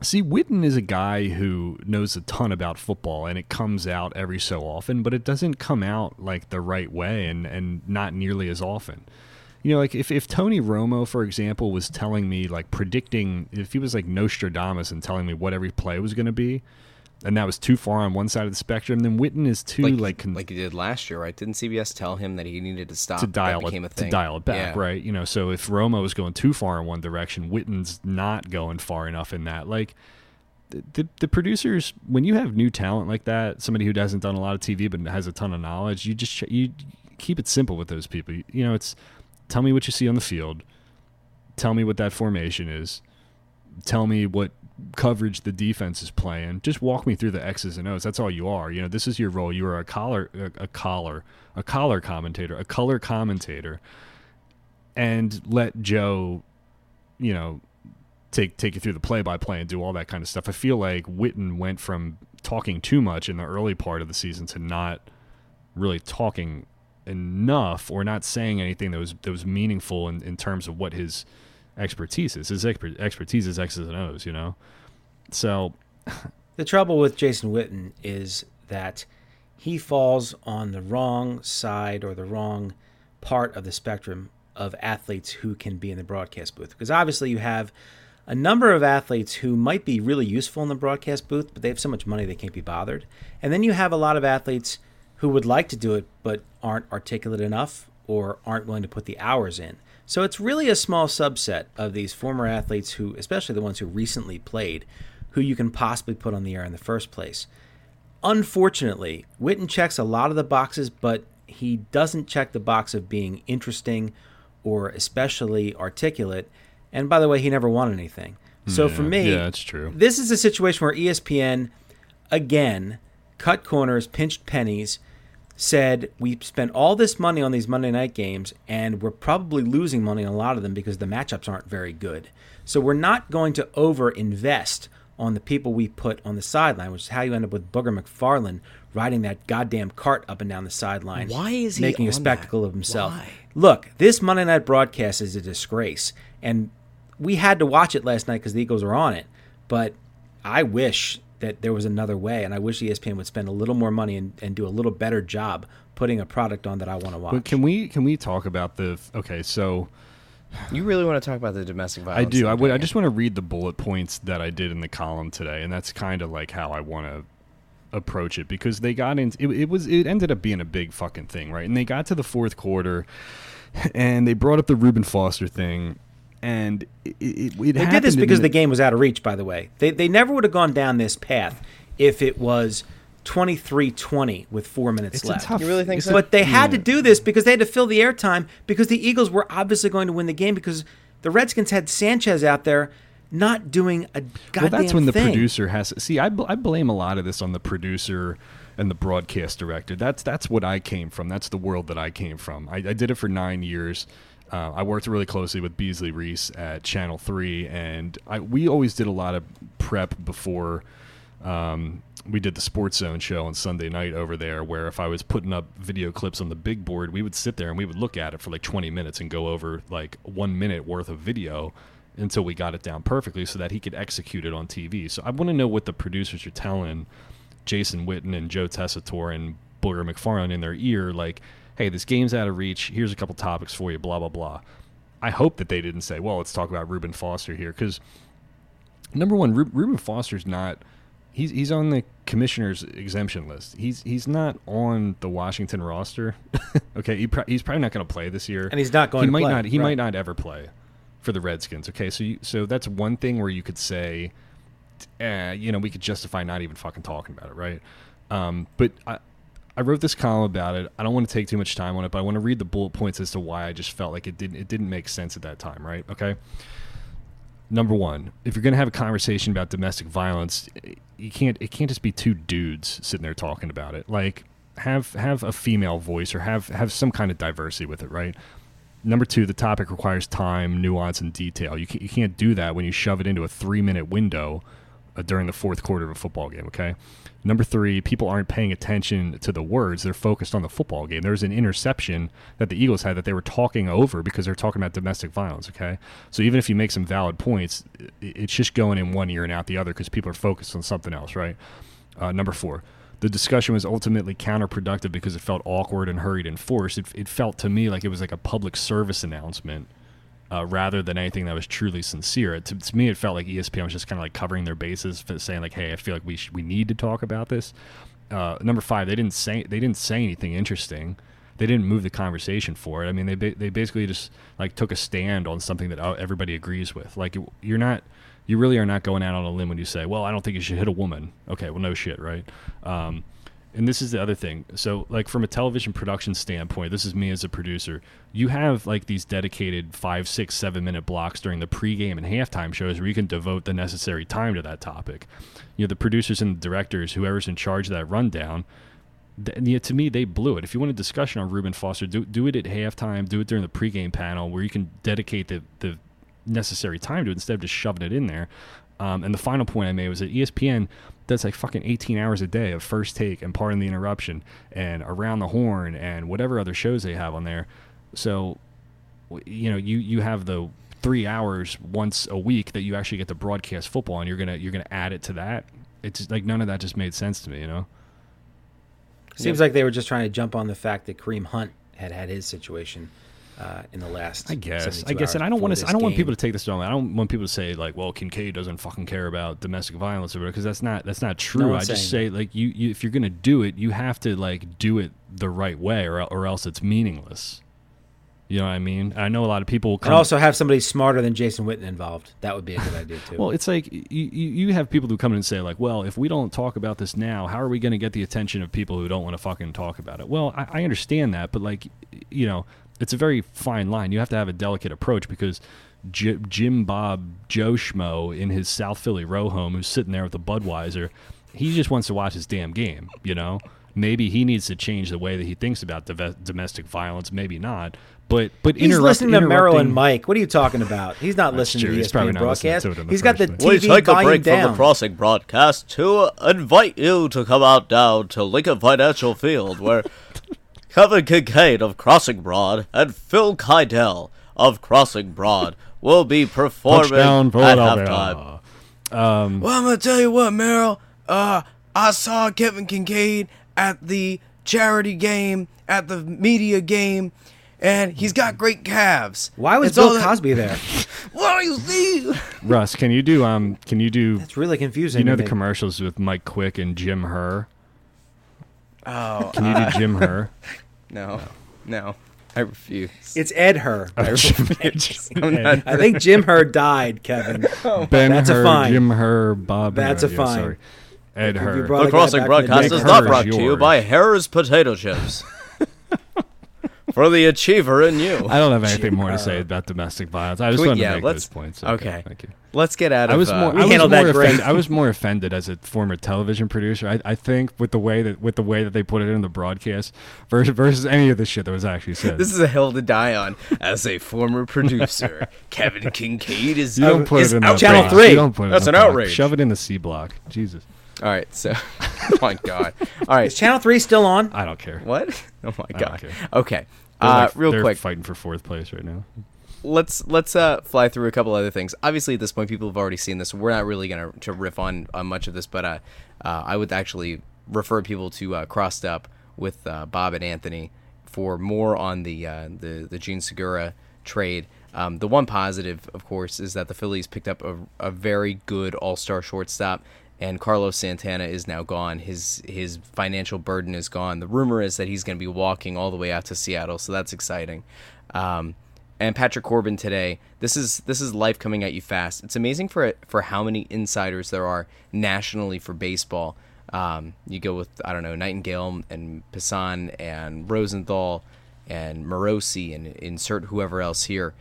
See, Witten is a guy who knows a ton about football, and it comes out every so often, but it doesn't come out like the right way, and and not nearly as often. You know, like if, if Tony Romo, for example, was telling me like predicting if he was like Nostradamus and telling me what every play was going to be, and that was too far on one side of the spectrum, then Witten is too like like con- like he did last year, right? Didn't CBS tell him that he needed to stop? to dial became it a thing. to dial it back, Yeah. right? You know, so if Romo is going too far in one direction, Witten's not going far enough in that. Like the, the the producers, when you have new talent like that, somebody who hasn't done a lot of TV but has a ton of knowledge, you just you keep it simple with those people. You, you know, it's tell me what you see on the field, tell me what that formation is, tell me what coverage the defense is playing. Just walk me through the X's and O's. That's all you are. You know, this is your role. You are a collar, a, a collar, a collar commentator, a color commentator, and let Joe, you know, take take you through the play by play and do all that kind of stuff. I feel like Witten went from talking too much in the early part of the season to not really talking enough or not saying anything that was that was meaningful in, in terms of what his expertise is. His expertise is X's and O's, you know. So The trouble with Jason Witten is that he falls on the wrong side or the wrong part of the spectrum of athletes who can be in the broadcast booth. Because obviously, you have a number of athletes who might be really useful in the broadcast booth, but they have so much money they can't be bothered. And then you have a lot of athletes who would like to do it but aren't articulate enough or aren't willing to put the hours in. So it's really a small subset of these former athletes who, especially the ones who recently played, who you can possibly put on the air in the first place. Unfortunately, Witten checks a lot of the boxes, but he doesn't check the box of being interesting or especially articulate. And by the way, he never won anything. So for me, yeah, that's true. this is a situation where ESPN, again, cut corners, pinched pennies, said we spent all this money on these Monday night games, and we're probably losing money on a lot of them because the matchups aren't very good. So we're not going to over invest on the people we put on the sideline, which is how you end up with Booger McFarland riding that goddamn cart up and down the sideline. Why is he making a spectacle that? of himself? Why? Look, this Monday night broadcast is a disgrace, and we had to watch it last night because the Eagles were on it. But I wish that there was another way, and I wish ESPN would spend a little more money and, and do a little better job putting a product on that I want to watch. But can we can we talk about the okay? So You really want to talk about the domestic violence? I do. I would. I just want to read the bullet points that I did in the column today, and that's kind of like how I want to approach it because they got into it, it was it ended up being a big fucking thing, right? And they got to the fourth quarter, and they brought up the Reuben Foster thing, and it, it, it They did this because the- the game was out of reach, by the way. They, they never would have gone down this path if it was 23 20 with four minutes It's left. tough. You really think so? But they had to do this because they had to fill the airtime because the Eagles were obviously going to win the game because the Redskins had Sanchez out there not doing a goddamn thing. well, that's when the thing. producer has to see. I, bl- I blame a lot of this on the producer and the broadcast director. That's that's what I came from. That's the world that I came from. I, I did it for nine years. Uh, I worked really closely with Beasley Reece at Channel Three, and I, we always did a lot of prep before um, we did the Sports Zone show on Sunday night over there. Where if I was putting up video clips on the big board, we would sit there and we would look at it for like 20 minutes and go over like one minute worth of video until we got it down perfectly so that he could execute it on TV. So I want to know what the producers are telling Jason Witten and Joe Tessitore and Booger McFarland in their ear, like, hey, this game's out of reach. Here's a couple topics for you, blah, blah, blah. I hope that they didn't say, well, let's talk about Reuben Foster here. Because, number one, Ru- Reuben Foster's not. He's, he's on the commissioner's exemption list. He's he's not on the Washington roster. okay, he pro- he's probably not going to play this year, And he's not going he to might play, not. He right. might not ever play for the Redskins. Okay, so you, so that's one thing where you could say, eh, you know, we could justify not even fucking talking about it, right? Um, but I, I wrote this column about it. I don't want to take too much time on it, but I want to read the bullet points as to why I just felt like it didn't it didn't make sense at that time, right? Okay. Number one, if you're going to have a conversation about domestic violence, you can't it can't just be two dudes sitting there talking about it. Like have have a female voice or have have some kind of diversity with it, right? Number two, the topic requires time, nuance, and detail. You can't, you can't do that when you shove it into a three minute window uh, during the fourth quarter of a football game, okay? Number three, people aren't paying attention to the words. They're focused on the football game. There was an interception that the Eagles had that they were talking over because they're talking about domestic violence, okay? So even if you make some valid points, it's just going in one ear and out the other because people are focused on something else, right? Uh, number four, the discussion was ultimately counterproductive because it felt awkward and hurried and forced. It, it felt to me like it was like a public service announcement uh, rather than anything that was truly sincere. To, to me, it felt like ESPN was just kind of like covering their bases, saying like, "Hey, I feel like we sh- we need to talk about this." Uh, number five, they didn't say they didn't say anything interesting. They didn't move the conversation forward. I mean, they ba- they basically just like took a stand on something that uh, everybody agrees with. Like you're not, you really are not going out on a limb when you say, "Well, I don't think you should hit a woman." Okay, well, no shit, right? Um, and this is the other thing. So, like from a television production standpoint, this is me as a producer. You have like these dedicated five, six, seven minute blocks during the pregame and halftime shows where you can devote the necessary time to that topic. You know, the producers and the directors, whoever's in charge of that rundown, th- yeah, to me, they blew it. If you want a discussion on Reuben Foster, do, do it at halftime, do it during the pregame panel where you can dedicate the, the necessary time to it instead of just shoving it in there. Um, and the final point I made was that ESPN does like fucking 18 hours a day of first take and pardon the interruption and around the horn and whatever other shows they have on there. So, you know, you, you have the three hours once a week that you actually get to broadcast football and you're going to, you're going to add it to that. It's like none of that just made sense to me, you know? Seems like they were just trying to jump on the fact that Kareem Hunt had had his situation uh, in the last. I guess. I guess, and I don't want to. I don't want people to take this wrong. I don't want people to say like, "Well, Kincaid doesn't fucking care about domestic violence," or whatever because that's not that's not true. I just say like, you, you if you're gonna do it, you have to like do it the right way, or or else it's meaningless. You know what I mean? I know a lot of people will come. And also have somebody smarter than Jason Witten involved. That would be a good idea too. Well, it's like you, you you have people who come in and say like, well, if we don't talk about this now, how are we going to get the attention of people who don't want to fucking talk about it? Well, I, I understand that, but like, you know, it's a very fine line. You have to have a delicate approach because J- Jim Bob Joe Schmo in his South Philly row home, who's sitting there with a Budweiser, he just wants to watch his damn game. You know, maybe he needs to change the way that he thinks about dove- domestic violence. Maybe not. But but He's interrupt- listening to Marilyn Mike. What are you talking about? He's not listening true. to He's the probably ESPN not broadcast. to it the He's got the first TV place. We take a break down. from the crossing broadcast to invite you to come out down to Lincoln Financial Field, where Kevin Kincaid of Crossing Broad and Phil Kydell of Crossing Broad will be performing Touchdown, at Philadelphia. halftime. Well, I'm gonna tell you what, Merrill. Uh, I saw Kevin Kincaid at the charity game, at the media game, and he's got great calves. Why was It's Bill that- Cosby there? What do you see? Russ, can you do um? Can you do It's really confusing. you know the me. commercials with Mike Quick and Jim Herr? Oh, Can you do uh, Jim Her? no, no, I refuse. It's Ed Herr. Oh, I'm not- I think Jim Her died, Kevin. Oh, ben That's a Hur, fine. Jim Her, Bob. That's Herr, a yeah, fine. sorry. Ed If you Herr. brought- The guy crossing back broadcast Nick is not Hurd brought to you yours. by Herr's Potato Chips. For the achiever in you. I don't have anything more to say about domestic violence. I just Can we- wanted yeah, to make let's- those points. okay. thank you. Let's get out of. I was uh, more. we I was handled more that great. offended. I was more offended as a former television producer. I, I think with the way that with the way that they put it in the broadcast versus versus any of the shit that was actually said. This is a hill to die on. As a former producer, Kevin Kincaid is. you don't put is it in out- the Channel three. You don't put it That's in an the box. outrage. Shove it in the C block. Jesus. All right, so. oh my God. All right. Is Channel Three still on? I don't care. What? Oh my I don't God. care. Okay. They're Uh, like- real they're quick, fighting for fourth place right now. let's let's uh, fly through a couple other things. Obviously, at this point, people have already seen this. We're not really gonna to riff on on much of this, but uh, uh, I would actually refer people to uh, Crossed Up with uh, Bob and Anthony for more on the uh, the the Jean Segura trade. Um, the one positive, of course, is that the Phillies picked up a, a very good All Star shortstop, and Carlos Santana is now gone. His his financial burden is gone. The rumor is that he's going to be walking all the way out to Seattle, so that's exciting. Um, and Patrick Corbin today. This is this is life coming at you fast. It's amazing for for how many insiders there are nationally for baseball. Um, you go with I don't know Nightengale and Passan and Rosenthal and Morosi and insert whoever else here.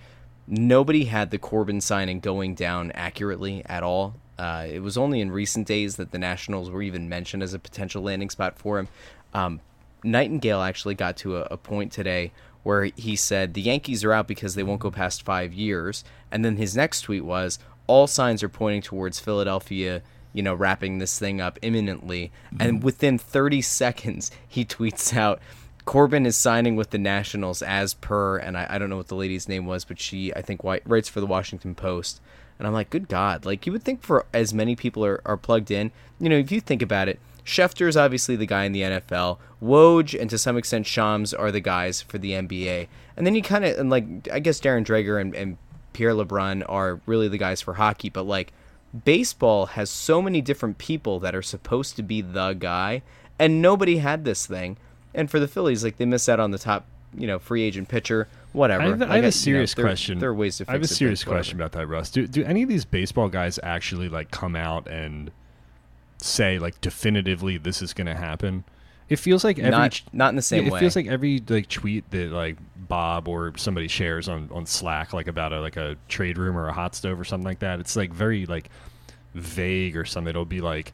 Nobody had the Corbin signing going down accurately at all. Uh, it was only in recent days that the Nationals were even mentioned as a potential landing spot for him. Um, Nightengale actually got to a, a point today where he said the Yankees are out because they won't go past five years. And then his next tweet was all signs are pointing towards Philadelphia, you know, wrapping this thing up imminently. And within 30 seconds, he tweets out, Corbin is signing with the Nationals as per, and I, I don't know what the lady's name was, but she, I think, writes for the Washington Post. And I'm like, good God. Like, you would think for as many people are, are plugged in, you know, if you think about it, Schefter is obviously the guy in the NFL. Woj and to some extent Shams are the guys for the NBA. And then you kind of and like I guess Darren Dreger and, and Pierre LeBrun are really the guys for hockey, but like baseball has so many different people that are supposed to be the guy, and nobody had this thing. And for the Phillies, like they miss out on the top, you know, free agent pitcher, whatever. I have, I Like, have you know, a serious there- question. There are ways to fix I have a serious whatever. question about that, Russ. Do do any of these baseball guys actually like come out and say like definitively this is going to happen? It feels like every Not, not in the same it way. feels like every like tweet that like Bob or somebody shares on on Slack like about a like a trade room or a hot stove or something like that. It's like very like vague or something. It'll be like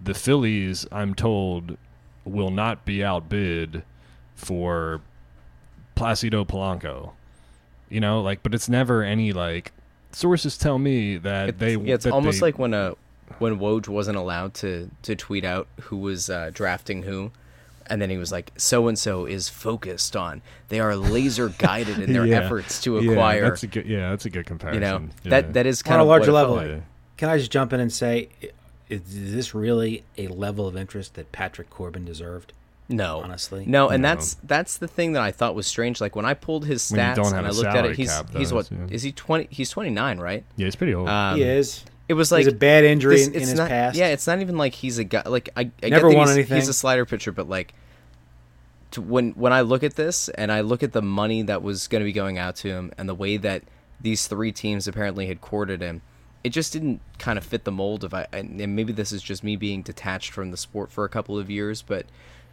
the Phillies, I'm told, will not be outbid for Placido Polanco. You know, like, but it's never any like sources tell me that It's, they. yeah, it's that almost they- like when a when Woj wasn't allowed to to tweet out who was uh, drafting who, and then he was like, "So and so is focused on. They are laser guided in their Yeah. efforts to Yeah, acquire." that's a good. Yeah, that's a good comparison. you comparison. know Yeah. that that is kind On a of larger what level, like. Yeah. Can I just jump in and say, is this really a level of interest that Patrick Corbin deserved? No, honestly. no, and No. that's that's the thing that I thought was strange. Like when I pulled his stats don't and I looked at it, he's cap, he's though, what yeah. is he twenty? He's twenty nine, right? Yeah, he's pretty old. Um, he is. It was like He's a bad injury this- in, in it's his not, past. Yeah, it's not even like he's a guy. Like I, I Never get that won he's, anything. He's a slider pitcher, but like, to, when when I look at this and I look at the money that was going to be going out to him and the way that these three teams apparently had courted him, it just didn't kind of fit the mold of I. And and maybe this is just me being detached from the sport for a couple of years, but.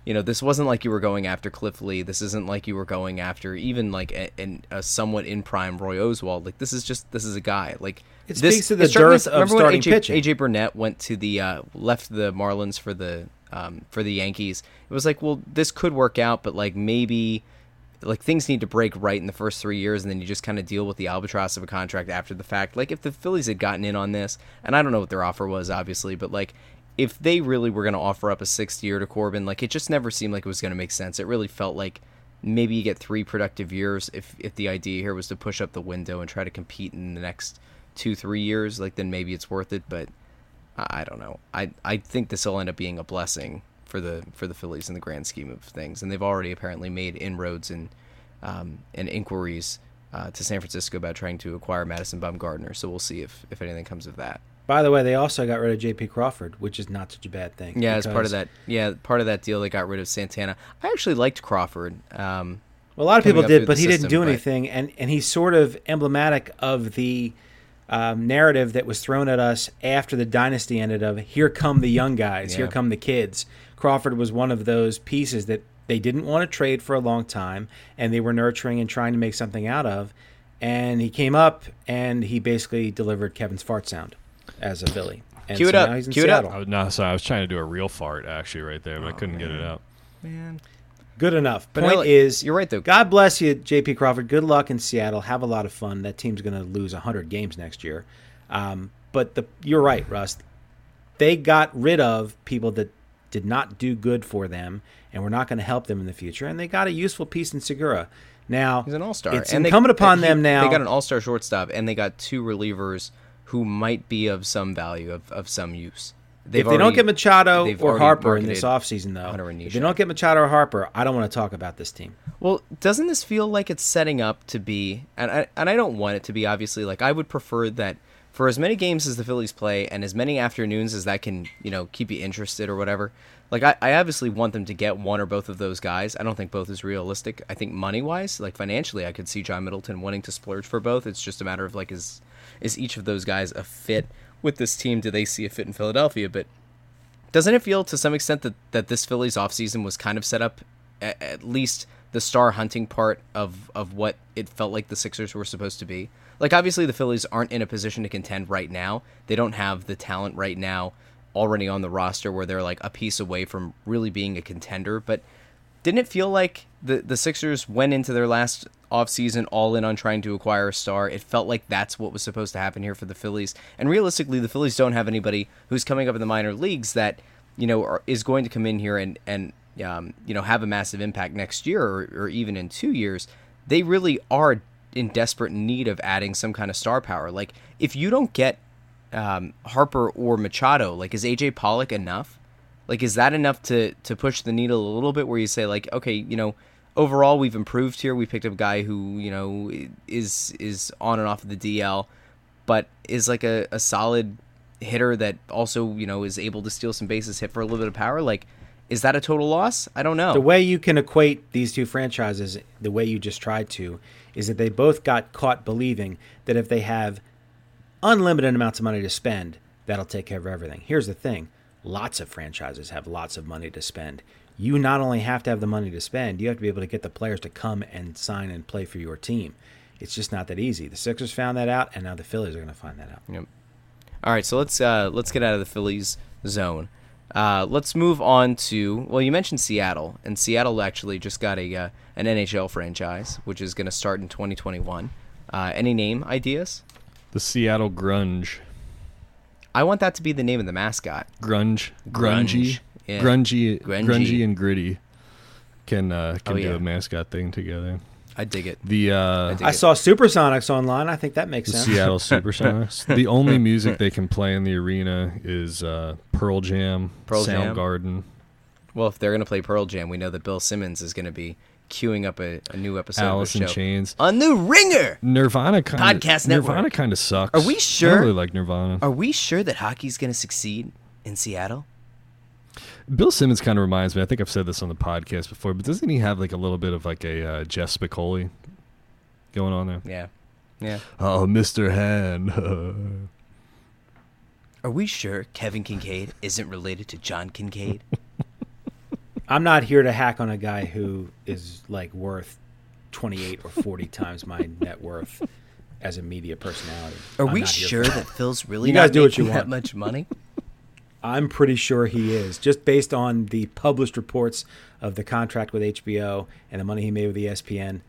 You know, this wasn't like you were going after Cliff Lee. This isn't like you were going after even like a, a somewhat in prime Roy Oswalt. Like this is just this is a guy. Like It this, speaks to the dearth of starting AJ, pitching. AJ Burnett went to the uh, left the Marlins for the um, for the Yankees. It was like, well, this could work out, but like maybe like things need to break right in the first three years, and then you just kind of deal with the albatross of a contract after the fact. Like if the Phillies had gotten in on this, and I don't know what their offer was, obviously, but like if they really were going to offer up a sixth year to Corbin, like it just never seemed like it was going to make sense. It really felt like maybe you get three productive years if if the idea here was to push up the window and try to compete in the next two three years like then maybe it's worth it but i don't know i i think this will end up being a blessing for the for the phillies in the grand scheme of things and they've already apparently made inroads and um and inquiries uh, to San Francisco about trying to acquire Madison Bumgarner, so we'll see if, if anything comes of that. By the way, they also got rid of J.P. Crawford, which is not such a bad thing. Yeah, as part of that, yeah, part of that deal, they got rid of Santana. I actually liked Crawford. Um, Well, a lot of people did, but he didn't system, do but- anything, and and he's sort of emblematic of the um, narrative that was thrown at us after the dynasty ended. Of here come the young guys, here come the kids. Crawford was one of those pieces that they didn't want to trade for a long time, and they were nurturing and trying to make something out of. And he came up, and he basically delivered Kevin's fart sound as a Philly. And Cue it so up, now he's in cue it up. Seattle. I was, no, sorry, I was trying to do a real fart actually right there, but I couldn't get it out. man, Good enough. But Point no, is, you're right, though. God bless you, J.P. Crawford. Good luck in Seattle. Have a lot of fun. That team's going to lose hundred games next year. Um, but the, you're right, Russ. They got rid of people that did not do good for them, and were not going to help them in the future. And they got a useful piece in Segura. Now he's an all star. It's incumbent upon them now. They got an all star shortstop, and they got two relievers who might be of some value, of, of some use. They've if they don't get Machado or Harper in this offseason, though, if they don't get Machado or Harper, I don't want to talk about this team. Well, doesn't this feel like it's setting up to be? And I and I don't want it to be. Obviously, like I would prefer that for as many games as the Phillies play and as many afternoons as that can, you know, keep you interested or whatever. Like I, I obviously want them to get one or both of those guys. I don't think both is realistic. I think money wise, like financially, I could see John Middleton wanting to splurge for both. It's just a matter of like is is each of those guys a fit with this team? Do they see a fit in Philadelphia? But doesn't it feel to some extent that, that this Phillies offseason was kind of set up at, at least the star hunting part of, of what it felt like the Sixers were supposed to be? Like obviously the Phillies aren't in a position to contend right now. They don't have the talent right now already on the roster where they're like a piece away from really being a contender, but didn't it feel like the the Sixers went into their last offseason all in on trying to acquire a star? It felt like that's what was supposed to happen here for the Phillies. And realistically, the Phillies don't have anybody who's coming up in the minor leagues that you know are, is going to come in here and and um, you know have a massive impact next year or, or even in two years. They really are in desperate need of adding some kind of star power. Like if you don't get um, Harper or Machado, like is AJ Pollock enough? Like, is that enough to to push the needle a little bit? Where you say like, okay, you know, overall we've improved here. We picked up a guy who you know is is on and off of the DL, but is like a, a solid hitter that also you know is able to steal some bases, hit for a little bit of power. Like, is that a total loss? I don't know. The way you can equate these two franchises, the way you just tried to, is that they both got caught believing that if they have unlimited amounts of money to spend, that'll take care of everything. Here's the thing lots of franchises have lots of money to spend. You not only have to have the money to spend, you have to be able to get the players to come and sign and play for your team. It's just not that easy. The Sixers found that out, and now the Phillies are going to find that out. Yep. All right, so let's uh, let's get out of the Phillies zone. Uh, let's move on to well, you mentioned Seattle, and Seattle actually just got a uh, an NHL franchise, which is going to start in 2021. Uh, any name ideas? The Seattle Grunge. I want that to be the name of the mascot. Grunge. Grunge, Grungy. Yeah. Grungy. Grungy. Grungy and gritty can uh, can Oh, do yeah. a mascot thing together. I dig it. The uh, dig I it. saw Supersonics online. I think that makes the sense. Seattle Supersonics. the only music they can play in the arena is uh, Pearl Jam, Pearl Jam. Soundgarden, Well, if they're going to play Pearl Jam, we know that Bill Simmons is going to be queuing up a, a new episode Alice of in the show. Chains. A new ringer. Nirvana kind of Podcast Nirvana kind of sucks. Are we sure? don't really like Nirvana. Are we sure that hockey's going to succeed in Seattle? Bill Simmons kind of reminds me. I think I've said this on the podcast before, but doesn't he have like a little bit of like a uh, Jeff Spicoli going on there? Yeah. Yeah. Oh, Mr. Hand. Are we sure Kevin Kincaid isn't related to John Kincaid? I'm not here to hack on a guy who is like worth 28 or 40 times my net worth as a media personality. Are I'm we sure for that Phil's really You guys not do what making you that want. much money? I'm pretty sure he is, just based on the published reports of the contract with HBO and the money he made with E ESPN.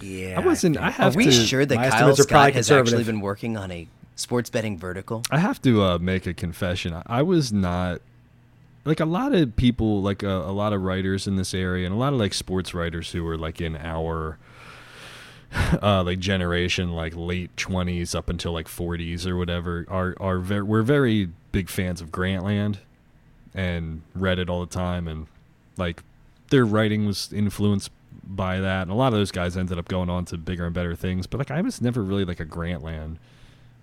Yeah, I wasn't. I think- Are have we to. sure that Kyle estimates are Scott has actually been working on a sports betting vertical? I have to uh, make a confession. I, I was not like a lot of people, like uh, a, a lot of writers in this area, and a lot of like sports writers who are like in our uh, like generation, like late twenties up until like forties or whatever, are are very we're very big fans of Grantland and read it all the time, and like their writing was influenced by that, and a lot of those guys ended up going on to bigger and better things. But like I was never really like a Grantland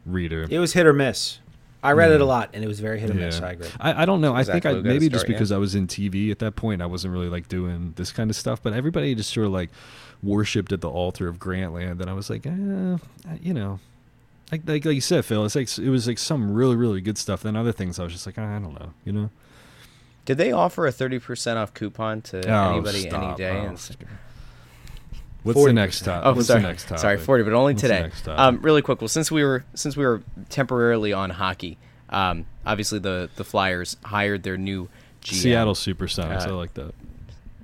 reader. it was hit or miss. I read it a lot, and it was very hit or miss. Yeah. I agree. I, I don't know. I Zach think I Lowe got maybe just start, yeah. because I was in TV at that point, I wasn't really like doing this kind of stuff. But everybody just sort of like worshipped at the altar of Grantland, and I was like, eh, you know, like, like like you said, Phil, it's like it was like some really really good stuff. Then other things, I was just like, I don't know, you know. Did they offer a 30% off coupon to Oh, anybody any day? Oh, What's the 40%. next topic? Oh, What's sorry. the next topic? Sorry, 40, but only What's the today. next? Um, really quick. Well, since we were since we were temporarily on hockey, um, obviously the the Flyers hired their new GM. Seattle Supersonics. I Uh, like that.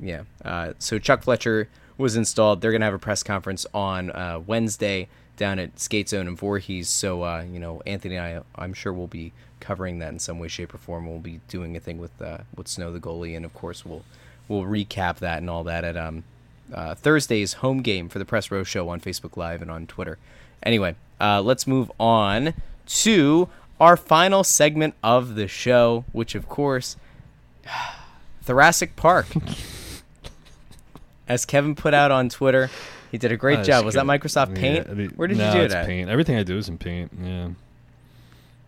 Yeah. Uh, so Chuck Fletcher was installed. They're going to have a press conference on uh, Wednesday down at Skate Zone in Voorhees. So, uh, you know, Anthony and I, I'm sure we'll be covering that in some way, shape, or form. We'll be doing a thing with uh, with Snow the goalie, and of course, we'll we'll recap that and all that at um, uh, Thursday's home game for the Press Row Show on Facebook Live and on Twitter. Anyway, uh, let's move on to our final segment of the show, which, of course, Thoracic Park. As Kevin put out on Twitter, he did a great That's job. Was good. that Microsoft Yeah, Paint? I mean, Where did no, you do that? Paint. Everything I do is in Paint. Yeah.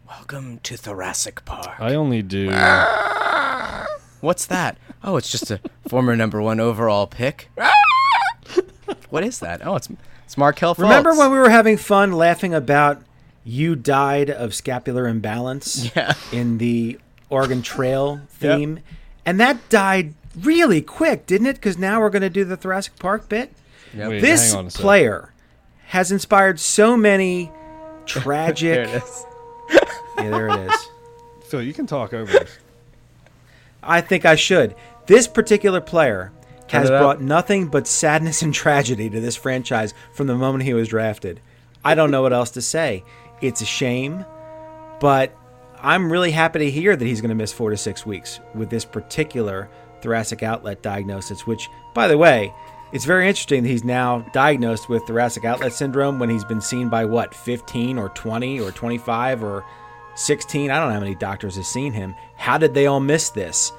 Welcome to Thoracic Park. I only do. What's that? Oh, it's just a former number one overall pick. what is that? Oh, it's it's Markelle Fultz. Remember when we were having fun laughing about you died of scapular imbalance Yeah. in the Oregon Trail theme? And that died really quick, didn't it? Because now we're going to do the Thoracic Park bit. Yep. Wait, this hang on a player has inspired so many There tragic. it is. yeah, there it is. Phil, you can talk over this. I think I should. This particular player has brought nothing but sadness and tragedy to this franchise from the moment he was drafted. I don't know what else to say. It's a shame, but I'm really happy to hear that he's going to miss four to six weeks with this particular thoracic outlet diagnosis, which, by the way, it's very interesting that he's now diagnosed with thoracic outlet syndrome when he's been seen by what, 15 or 20 or 25 or 16? I don't know how many doctors have seen him. How did they all miss this?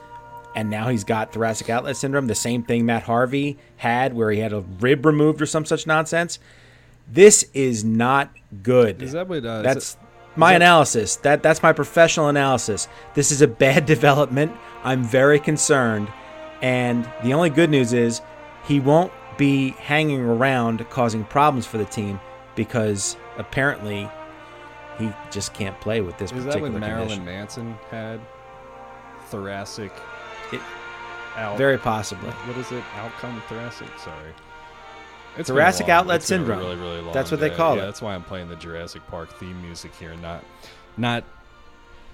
And now he's got thoracic outlet syndrome, the same thing Matt Harvey had, where he had a rib removed or some such nonsense. This is not good. Is that what? Uh, That's my analysis. That that's my professional analysis. This is a bad development. I'm very concerned, and the only good news is he won't be hanging around causing problems for the team because apparently he just can't play with this Is that particular what Marilyn condition. Manson had? Thoracic. Out, Very possibly. What is it? Outcome thoracic. Sorry. It's Thoracic long- outlet it's been a syndrome. Really, really long That's what they call yeah, it. That's why I'm playing the Jurassic Park theme music here, not, not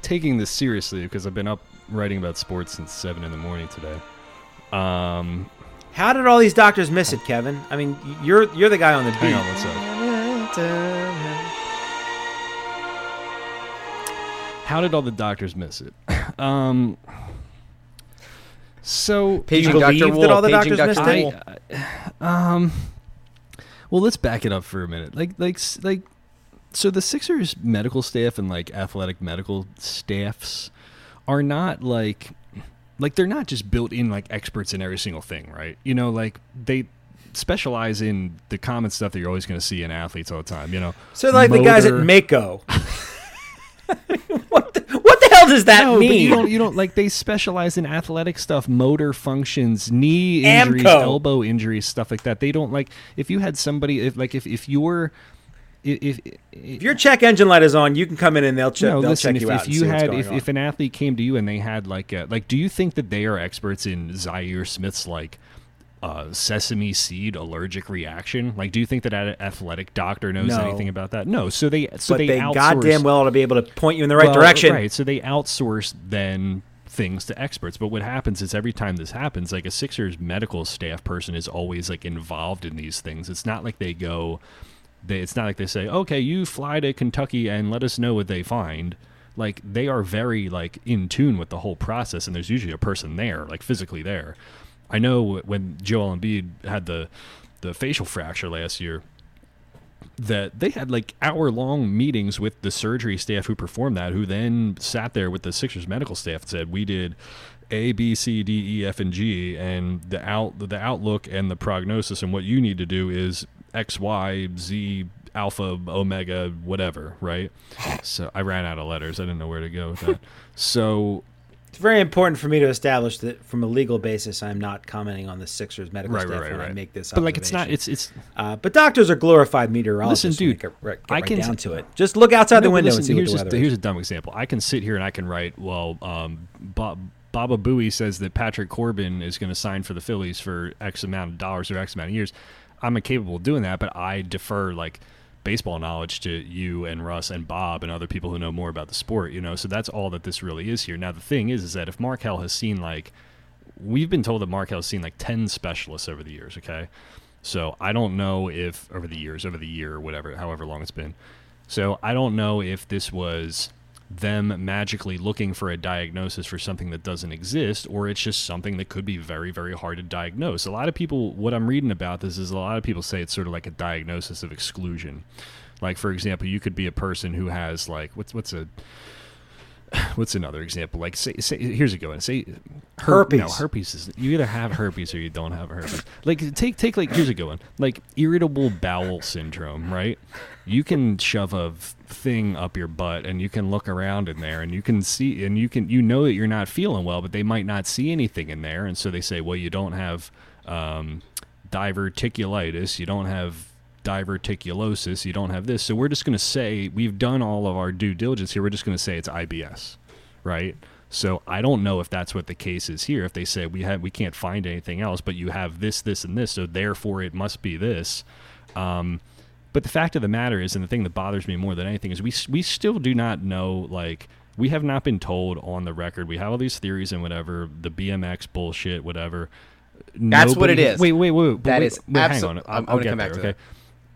taking this seriously because I've been up writing about sports since seven in the morning today. Um, How did all these doctors miss it, Kevin? I mean, you're you're the guy on the beat. hang on one sec. How did all the doctors miss it? um, so Paging You Dr. believe that all the Paging doctors Dr. missed Wool. it? I, um, well, let's back it up for a minute. Like, like, like, so the Sixers medical staff and like athletic medical staffs are not like, like they're not just built in like experts in every single thing, right? You know, like they specialize in the common stuff that you're always going to see in athletes all the time. You know, So like the guys at motor- Mako. what, what the hell does that no, mean? but you don't. You don't like they specialize in athletic stuff, motor functions, knee injuries, Amco. elbow injuries, stuff like that. They don't like if you had somebody if like if if you're if, if, if your check engine light is on, you can come in and they'll check. no, they'll listen. check If, you out. if you had if, on. if an athlete came to you and they had like a like, do you think that they are experts in Zaire Smith's like uh, sesame seed allergic reaction? Like, do you think that an athletic doctor knows No. anything about that? No. So they so but they, they outsource, goddamn well ought to be able to point you in the right well, direction. Right. So they outsource then things to experts. But what happens is every time this happens, like a Sixers medical staff person is always like involved in these things. It's not like they go they it's not like they say, "Okay, you fly to Kentucky and let us know what they find." Like they are very like in tune with the whole process and there's usually a person there, like physically there. I know when Joel Embiid had the the facial fracture last year, that they had like hour long meetings with the surgery staff who performed that, who then sat there with the Sixers medical staff and said, "We did A, B, C, D, E, F, and G, and the out the outlook and the prognosis, and what you need to do is X, Y, Z." Alpha, Omega, whatever, right? So I ran out of letters. I didn't know where to go with that. So It's very important for me to establish that from a legal basis, I'm not commenting on the Sixers medical right, staff right, when right, I right. make this. but like it's not. It's it's Uh, but doctors are glorified meteorologists. Listen, dude, get right, get I right can- down to it. Just look outside the No, but window listen, and see what here's the just- weather Here's is. a dumb example. I can sit here and I can write, well, um, Bob, Baba Booey says that Patrick Corbin is going to sign for the Phillies for X amount of dollars or X amount of years. I'm incapable of doing that, but I defer like baseball knowledge to you and Russ and Bob and other people who know more about the sport, you know. So that's all that this really is here. Now the thing is is that if Markelle has seen like we've been told that Markelle has seen like 10 specialists over the years, okay? So I don't know if over the years, over the year whatever, however long it's been. So I don't know if this was them magically looking for a diagnosis for something that doesn't exist or it's just something that could be very very hard to diagnose. A lot of people what I'm reading about this is a lot of people say it's sort of like a diagnosis of exclusion. Like for example, you could be a person who has like what's what's a what's another example? Like say, say here's a good one. Say her- Herpes. No, herpes is you either have herpes or you don't have herpes. Like take take like here's a good one. Like irritable bowel syndrome, right? You can shove a thing up your butt and you can look around in there and you can see and you can you know that you're not feeling well, but they might not see anything in there, and so they say, well, you don't have um, diverticulitis, you don't have diverticulosis, you don't have this. So we're just going to say we've done all of our due diligence here. We're just going to say it's IBS, right? So I don't know if that's what the case is here. If they say we have we can't find anything else, but you have this, this, and this, so therefore it must be this. Um, but the fact of the matter is, and the thing that bothers me more than anything is we we still do not know like we have not been told on the record. We have all these theories and whatever the BMX bullshit, whatever. That's what it is. Wait, wait, wait. wait That wait, is wait, hang on. I'm- I'll, I'm I'll get come there. back to okay. that.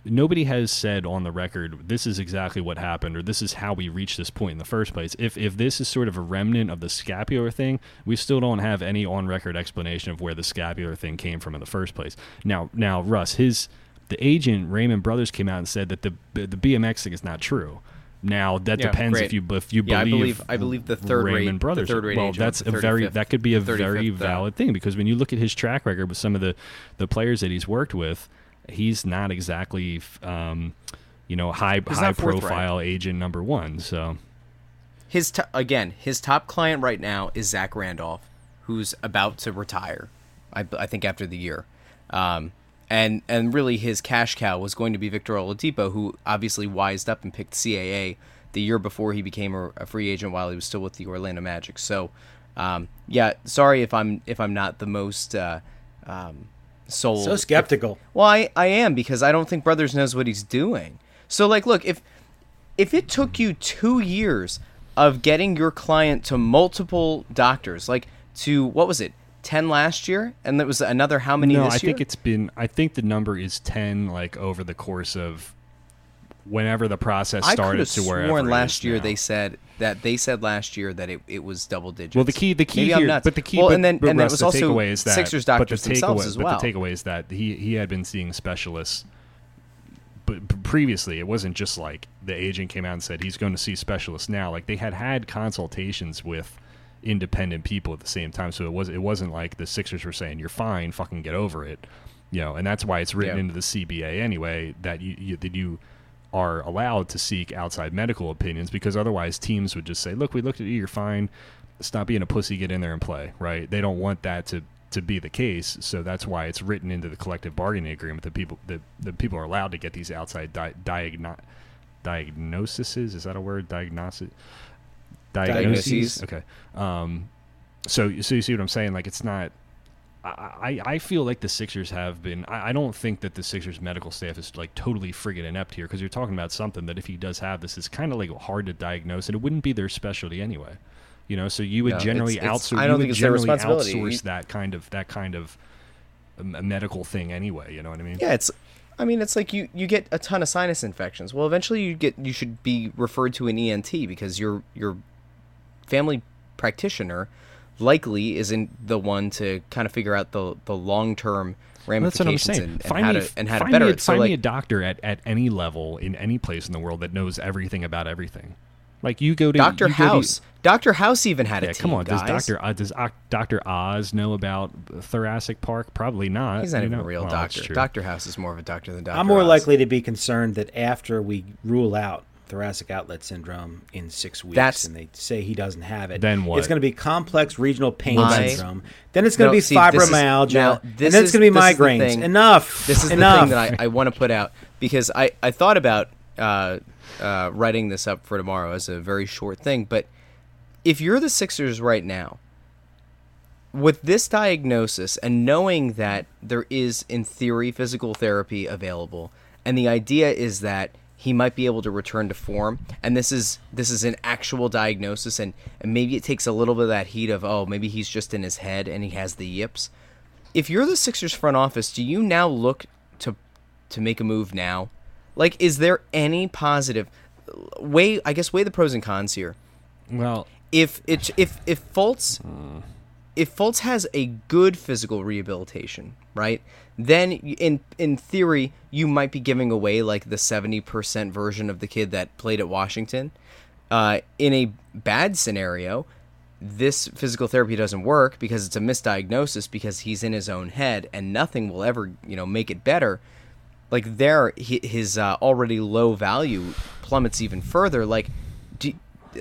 Nobody has said on the record this is exactly what happened or this is how we reached this point in the first place. If if this is sort of a remnant of the scapular thing, we still don't have any on record explanation of where the scapular thing came from in the first place. Now now Russ, his the agent Raymond Brothers came out and said that the the BMX thing is not true. Now that Yeah, depends great. if you if you Yeah, I believe believe- I believe the third rate- Raymond the brothers. third rate well, agent that's a very that could be a very uh, valid thing because when you look at his track record with some of the the players that he's worked with, he's not exactly um, you know high He's high profile agent number one. So His to- again, his top client right now is Zach Randolph, who's about to retire. I, I think after the year, um, and and really his cash cow was going to be Victor Oladipo, who obviously wised up and picked CAA the year before he became a, a free agent while he was still with the Orlando Magic. So, um, yeah, sorry if I'm if I'm not the most uh, um, sold. So skeptical. Well, I, I am because I don't think Brothers knows what he's doing. So like look, if if it took you 2 years of getting your client to multiple doctors, like to what was it? 10 last year and that was another how many no, this I year? think it's been. I think the number is ten, like over the course of whenever the process I could started have to wherever. sworn it last year now. they said that they said last year that it, it was double digits. Well, the key, the key Maybe I'm here, but the key, well, but, and then but and that was the also takeaway is that Sixers but the doctors themselves takeaway- as well. But the takeaway is that he he had been seeing specialists, but previously it wasn't just like the agent came out and said he's going to see specialists now. Like they had had consultations with independent people at the same time, so it was it wasn't like the Sixers were saying you're fine, fucking get over it, you know. And that's why it's written Yeah. into the CBA anyway that you, you that you are allowed to seek outside medical opinions because otherwise teams would just say, "Look, we looked at you, you're fine. Stop being a pussy, get in there and play." Right? They don't want that to to be the case, so that's why it's written into the collective bargaining agreement that people that, that people are allowed to get these outside di- diagno- diagnoses. Is that a word? Diagnosis. Diagnoses. Diagnoses. Okay. Um, so so you see what I'm saying? Like it's not. I, I feel like the Sixers have been. I, I don't think that the Sixers medical staff is like totally friggin' inept here because you're talking about something that if he does have this, is kind of like hard to diagnose, and it wouldn't be their specialty anyway. You know, so you would No, generally it's- it's- outsource. I don't think it's their responsibility. outsource You- that kind of that kind of um, a medical thing anyway. You know what I mean? Yeah, it's. I mean, it's like you you get a ton of sinus infections. Well, eventually you get you should be referred to an ENT because your your family practitioner likely isn't the one to kind of figure out the the long term That's ramifications what I'm saying. and, and find how me, to and how to better me, it. So find like, me a doctor at, at any level in any place in the world that knows everything about everything. Like you go to Doctor you to- House. Doctor House even had a team. come on. Does. Doctor uh, does Oc- Doctor Oz know about thoracic park? Probably not. He's not even know? a real Well, doctor. Doctor House is more of a doctor than Doctor. I'm more Oz. likely to be concerned that after we rule out thoracic outlet syndrome in six weeks, That's- and they say he doesn't have it, Then what? It's going to be complex regional pain I- syndrome. Then it's going to No, be see, this is- fibromyalgia, now, and this then it's going to be this is migraines. Enough. This is Enough. the thing that I, I want to put out because I, I thought about uh, uh, writing this up for tomorrow as a very short thing. But if you're the Sixers right now, with this diagnosis and knowing that there is, in theory, physical therapy available, and the idea is that he might be able to return to form, and this is this is an actual diagnosis, and, and maybe it takes a little bit of that heat of oh maybe he's just in his head and he has the yips if you're the Sixers front office, do you now look to to make a move now? Like, is there any positive way? I guess weigh the pros and cons here. Well, If it if if Fultz hmm. If Fultz has a good physical rehabilitation, right? Then in in theory, you might be giving away like the seventy percent version of the kid that played at Washington. Uh, in a bad scenario, this physical therapy doesn't work because it's a misdiagnosis because he's in his own head and nothing will ever you know make it better like there his uh, already low value plummets even further like do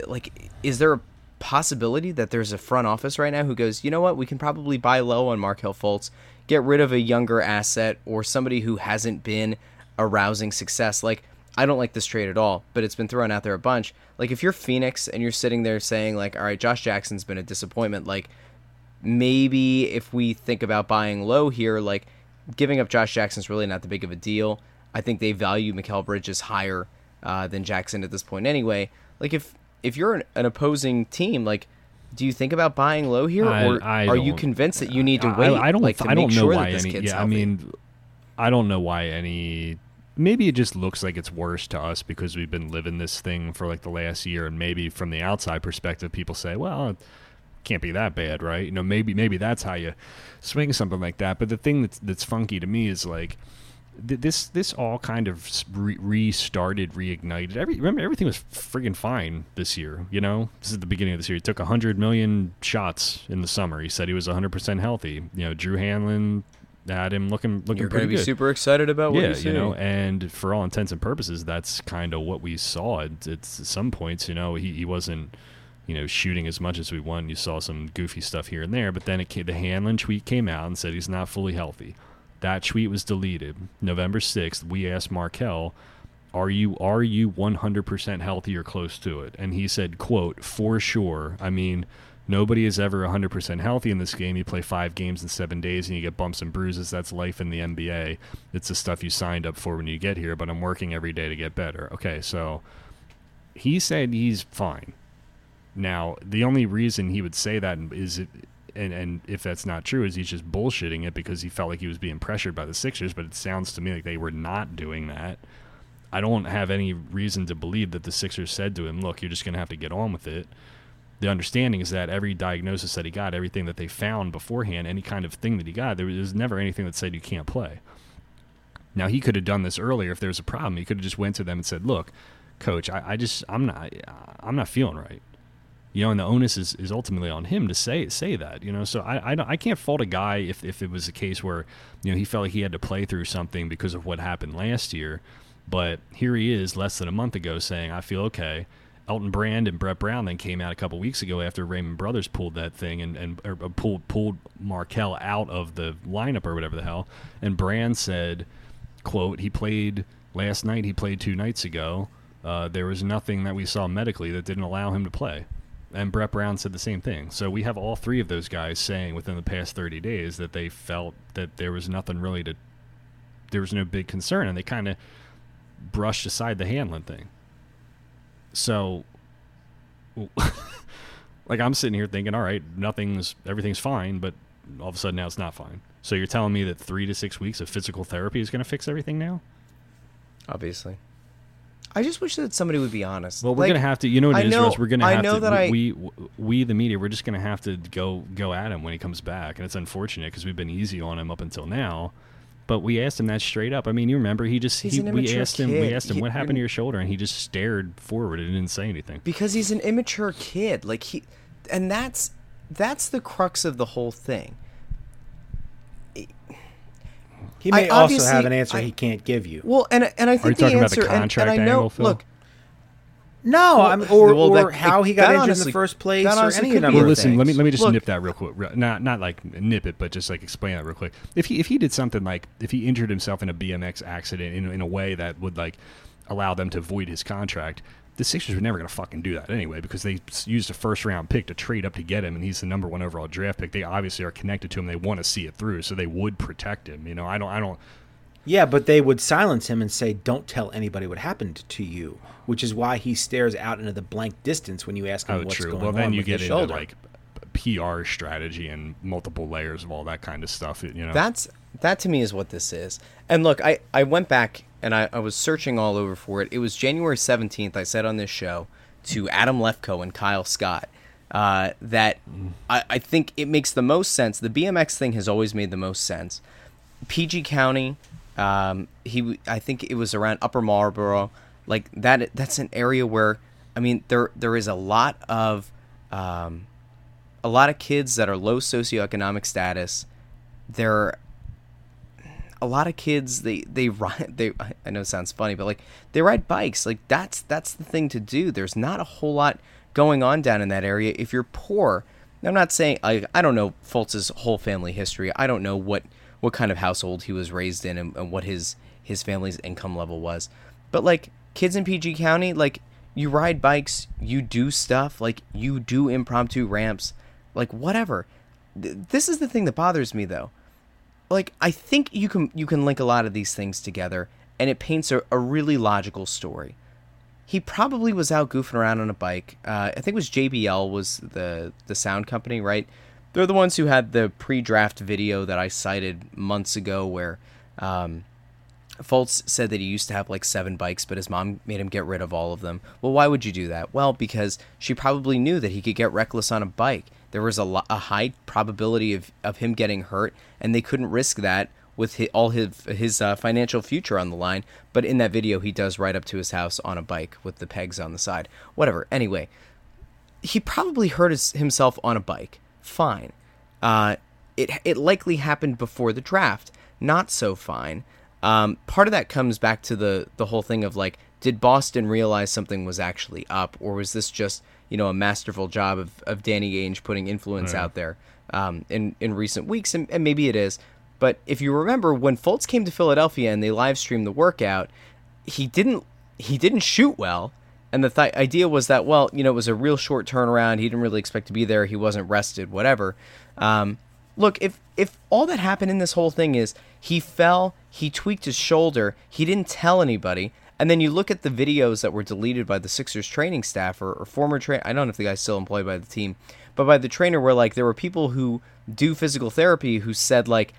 like is there a possibility that there's a front office right now who goes you know what we can probably buy low on Markelle Fultz get rid of a younger asset or somebody who hasn't been a rousing success like I don't like this trade at all, but it's been thrown out there a bunch. Like if you're Phoenix and you're sitting there saying like, "All right, Josh Jackson's been a disappointment," like maybe if we think about buying low here, like giving up Josh Jackson's really not that big of a deal. I think they value Mikal Bridges higher uh, than Jackson at this point anyway. Like if if you're an, an opposing team, like do you think about buying low here, I- or I are you convinced that you need to I- wait? I, don't. like, to I don't know sure why any. kid's Yeah, I mean, I don't know why any. Maybe it just looks like it's worse to us because we've been living this thing for like the last year, and maybe from the outside perspective, people say, "Well, it can't be that bad, right?" You know, maybe maybe that's how you swing something like that. But the thing that's that's funky to me is like th- this this all kind of re- restarted, reignited. Every remember everything was friggin' fine this year. You know, this is the beginning of this year. He took hundred million shots in the summer. He said he was hundred percent healthy. You know, Drew Hanlen had him looking looking You're pretty be good. super excited about what yeah, you see. you know, and for all intents and purposes, that's kind of what we saw. It, it's at some points, you know, he, he wasn't, you know, shooting as much as we want. You saw some goofy stuff here and there, but then it came, the Hanlon tweet came out and said he's not fully healthy. That tweet was deleted November sixth. We asked Markelle, "Are you are you 100% healthy or close to it?" And he said, "quote For sure. I mean." Nobody is ever 100% healthy in this game. You play five games in seven days and you get bumps and bruises. That's life in the NBA. It's the stuff you signed up for when you get here, but I'm working every day to get better. Okay, so he said he's fine. Now, the only reason he would say that is, and, and if that's not true, is he's just bullshitting it because he felt like he was being pressured by the Sixers, but it sounds to me like they were not doing that. I don't have any reason to believe that the Sixers said to him, look, you're just going to have to get on with it the understanding is that every diagnosis that he got, everything that they found beforehand, any kind of thing that he got, there was never anything that said you can't play. Now he could have done this earlier if there was a problem. He could have just went to them and said, "Look, coach, I, I just I'm not I'm not feeling right." You know, and the onus is, is ultimately on him to say say that. You know, so I I, I can't fault a guy if if it was a case where you know he felt like he had to play through something because of what happened last year. But here he is, less than a month ago, saying, "I feel okay." Elton Brand and Brett Brown then came out a couple weeks ago after Raymond Brothers pulled that thing and, and or pulled pulled Markelle out of the lineup or whatever the hell. And Brand said, "quote He played last night. He played two nights ago. Uh, there was nothing that we saw medically that didn't allow him to play." And Brett Brown said the same thing. So we have all three of those guys saying within the past 30 days that they felt that there was nothing really to, there was no big concern, and they kind of brushed aside the Hanlen thing. So, like I'm sitting here thinking, all right, nothing's everything's fine, but all of a sudden now it's not fine. So you're telling me that three to six weeks of physical therapy is going to fix everything now? Obviously. I just wish that somebody would be honest. Well, we're Like, gonna have to. You know what I it is, know- Russ? We're gonna I have know to. that I- we, we, we, the media, we're just gonna have to go go at him when he comes back, and it's unfortunate because we've been easy on him up until now. But we asked him that straight up. I mean, you remember he just He's he, we asked him we asked him He- what happened to your shoulder, and he just stared forward and didn't say anything. because he's an immature kid like he and that's that's the crux of the whole thing He may I also have an answer I- he can't give you. well and and i think you talking the about the answer and- contract and, i know angle, Phil? look No, I'm, or, well, or how he got injured in the first place, or any could be number Well, of listen. Let me let me just Look- nip that real quick. Not not like nip it, but just like explain that real quick. If he if he did something like if he injured himself in a BMX accident in, in a way that would like allow them to void his contract, the Sixers were never going to fucking do that anyway because they used a first round pick to trade up to get him, and he's the number one overall draft pick. They obviously are connected to him. They want to see it through, so they would protect him. You know, I don't I don't. Yeah, but they would silence him and say, "Don't tell anybody what happened to you," which is why he stares out into the blank distance when you ask him Oh, what's true. going Well, on then you with get his into shoulder. like PR strategy and multiple layers of all that kind of stuff. You know, That's that to me is what this is. And look, I, I went back and I, I was searching all over for it. It was January seventeenth. I said on this show to Adam Lefkoe and Kyle Scott uh, that I, I think it makes the most sense. The BMX thing has always made the most sense. PG County, um, he I think it was around Upper Marlboro, like that. That's an area where I mean there there is a lot of um, a lot of kids that are low socioeconomic status. They're a lot of kids they they ride they I know it sounds funny but like they ride bikes. Like that's that's the thing to do. There's not a whole lot going on down in that area. If you're poor I'm not saying I I don't know Fultz's whole family history. I don't know what what kind of household he was raised in and, and what his his family's income level was. But like kids in PG County like you ride bikes you do stuff like you do impromptu ramps like whatever. Th- this is the thing that bothers me though like I think you can you can link a lot of these things together and it paints a, a really logical story. He probably was out goofing around on a bike. Uh, I think it was JBL was the the sound company, right? They're the ones who had the pre-draft video that I cited months ago, where um, said that he used to have like seven bikes, but his mom made him get rid of all of them. Well, why would you do that? Well, because she probably knew that he could get reckless on a bike. There was a, lo- a high probability of, of him getting hurt, and they couldn't risk that with hi all his his uh, financial future on the line. But in that video, he does ride up to his house on a bike with the pegs on the side. Whatever. Anyway, he probably hurt his, himself on a bike. Fine. Uh, it it likely happened before the draft. Not so fine. Um, part of that comes back to the the whole thing of like, did Boston realize something was actually up, or was this just you know a masterful job of, of Danny Ainge putting influence out there um, in in recent weeks, and, and maybe it is. But if you remember when Fultz came to Philadelphia and they live streamed the workout, he didn't he didn't shoot well. And the th- idea was that, well, you know, it was a real short turnaround. He didn't really expect to be there. He wasn't rested, whatever. Um, look, if if all that happened in this whole thing is he fell, he tweaked his shoulder, he didn't tell anybody, and then you look at the videos that were deleted by the Sixers training staff or, or former train. I don't know if the guy's still employed by the team, but by the trainer, where like there were people who do physical therapy who said like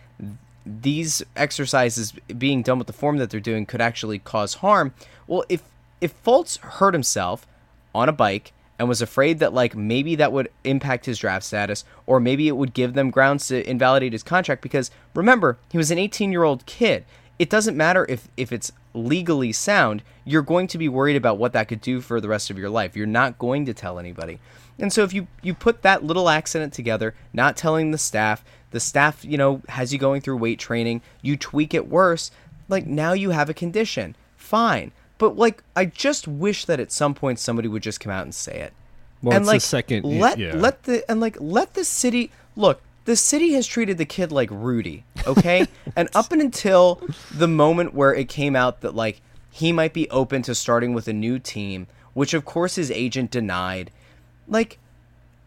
these exercises being done with the form that they're doing could actually cause harm. Well, if if Fultz hurt himself on a bike and was afraid that like maybe that would impact his draft status or maybe it would give them grounds to invalidate his contract because remember, he was an 18-year-old kid. It doesn't matter if if it's legally sound, you're going to be worried about what that could do for the rest of your life. You're not going to tell anybody. And so if you you put that little accident together, not telling the staff, the staff, you know, has you going through weight training, you tweak it worse, like now you have a condition. Fine. But like I just wish that at some point somebody would just come out and say it. Well, and it's the like second- let yeah. let the and like let the city look the city has treated the kid like Rudy, okay? and up and until the moment where it came out that like he might be open to starting with a new team, which of course his agent denied. Like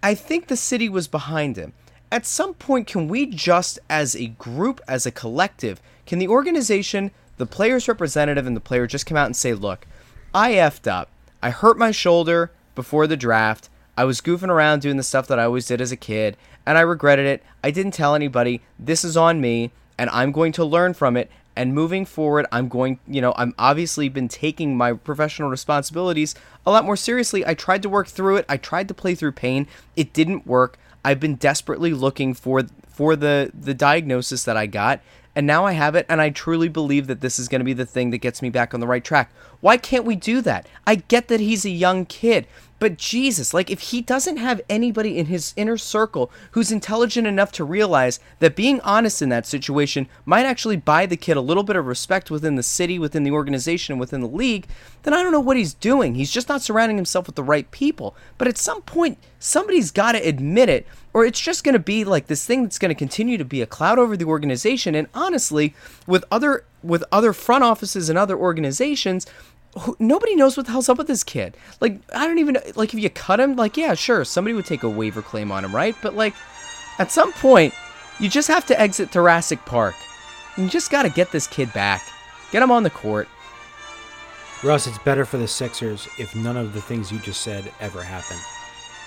I think the city was behind him. At some point can we just as a group, as a collective, can the organization, the player's representative and the player just come out and say, "Look, I effed up. I hurt my shoulder before the draft. I was goofing around doing the stuff that I always did as a kid, and I regretted it. I didn't tell anybody. This is on me, and I'm going to learn from it. And moving forward, I'm going, you know, I'm obviously been taking my professional responsibilities a lot more seriously. I tried to work through it. I tried to play through pain. It didn't work. I've been desperately looking for for the the diagnosis that I got, and now I have it and I truly believe that this is going to be the thing that gets me back on the right track. Why can't we do that? I get that he's a young kid, but Jesus, like if he doesn't have anybody in his inner circle who's intelligent enough to realize that being honest in that situation might actually buy the kid a little bit of respect within the city, within the organization, within the league, then I don't know what he's doing. He's just not surrounding himself with the right people. But at some point, somebody's got to admit it, or it's just going to be like this thing that's going to continue to be a cloud over the organization. And honestly, with other with other front offices and other organizations, who, nobody knows what the hell's up with this kid. Like, I don't even like if you cut him. Like, yeah, sure, somebody would take a waiver claim on him, right? But like, at some point, you just have to exit Jurassic Park. You just got to get this kid back, get him on the court. Russ, it's better for the Sixers if none of the things you just said ever happen.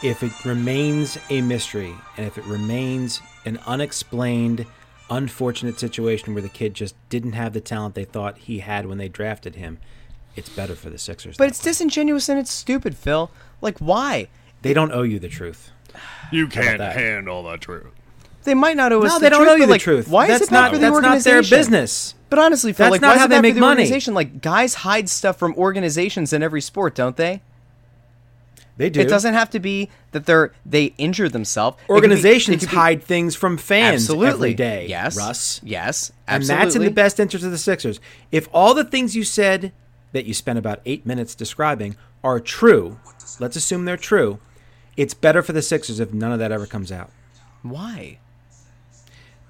If it remains a mystery and if it remains an unexplained, unfortunate situation where the kid just didn't have the talent they thought he had when they drafted him, it's better for the Sixers. But it's way. disingenuous and it's stupid, Phil. Like, why? they don't owe you the truth. You can't that? handle the truth. They might not owe us No, the they don't truth, owe you the like, truth. Why that's is it not, bad for the that's organization? not their business. But honestly, Phil, That's like, not why is how they make for the money. organization? Like, guys hide stuff from organizations in every sport, don't they? They do. It doesn't have to be that they're they injure themselves. It be- Organizations it could be- hide things from fans absolutely every day. Yes, Russ. Yes, absolutely. And that's in the best interest of the Sixers. If all the things you said that you spent about eight minutes describing are true, let's assume they're true, it's better for the Sixers if none of that ever comes out. Why?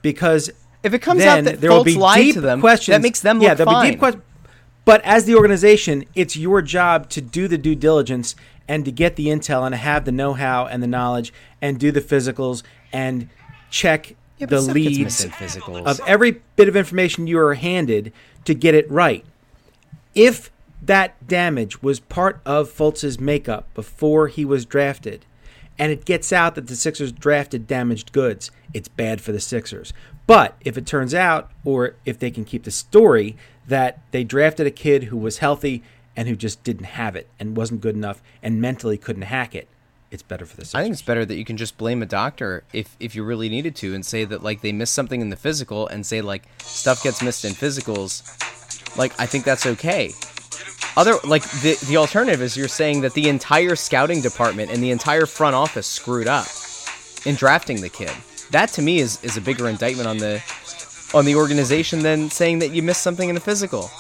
Because If it comes then out that there will be lied deep to them, questions. that makes them yeah, look there'll fine. be deep questions. But as the organization, it's your job to do the due diligence and to get the intel and have the know-how and the knowledge and do the physicals and check Yeah, the leads missing physicals. of every bit of information you are handed to get it right. If that damage was part of Fultz's makeup before he was drafted, and it gets out that the Sixers drafted damaged goods, it's bad for the Sixers. But if it turns out, or if they can keep the story, that they drafted a kid who was healthy and who just didn't have it and wasn't good enough and mentally couldn't hack it, it's better for the Sixers. I think it's better that you can just blame a doctor if if you really needed to and say that like they missed something in the physical and say like stuff gets missed in physicals. Like I think that's okay. Other like the the alternative is you're saying that the entire scouting department and the entire front office screwed up in drafting the kid. That to me is is a bigger indictment on the on the organization than saying that you missed something in the physical.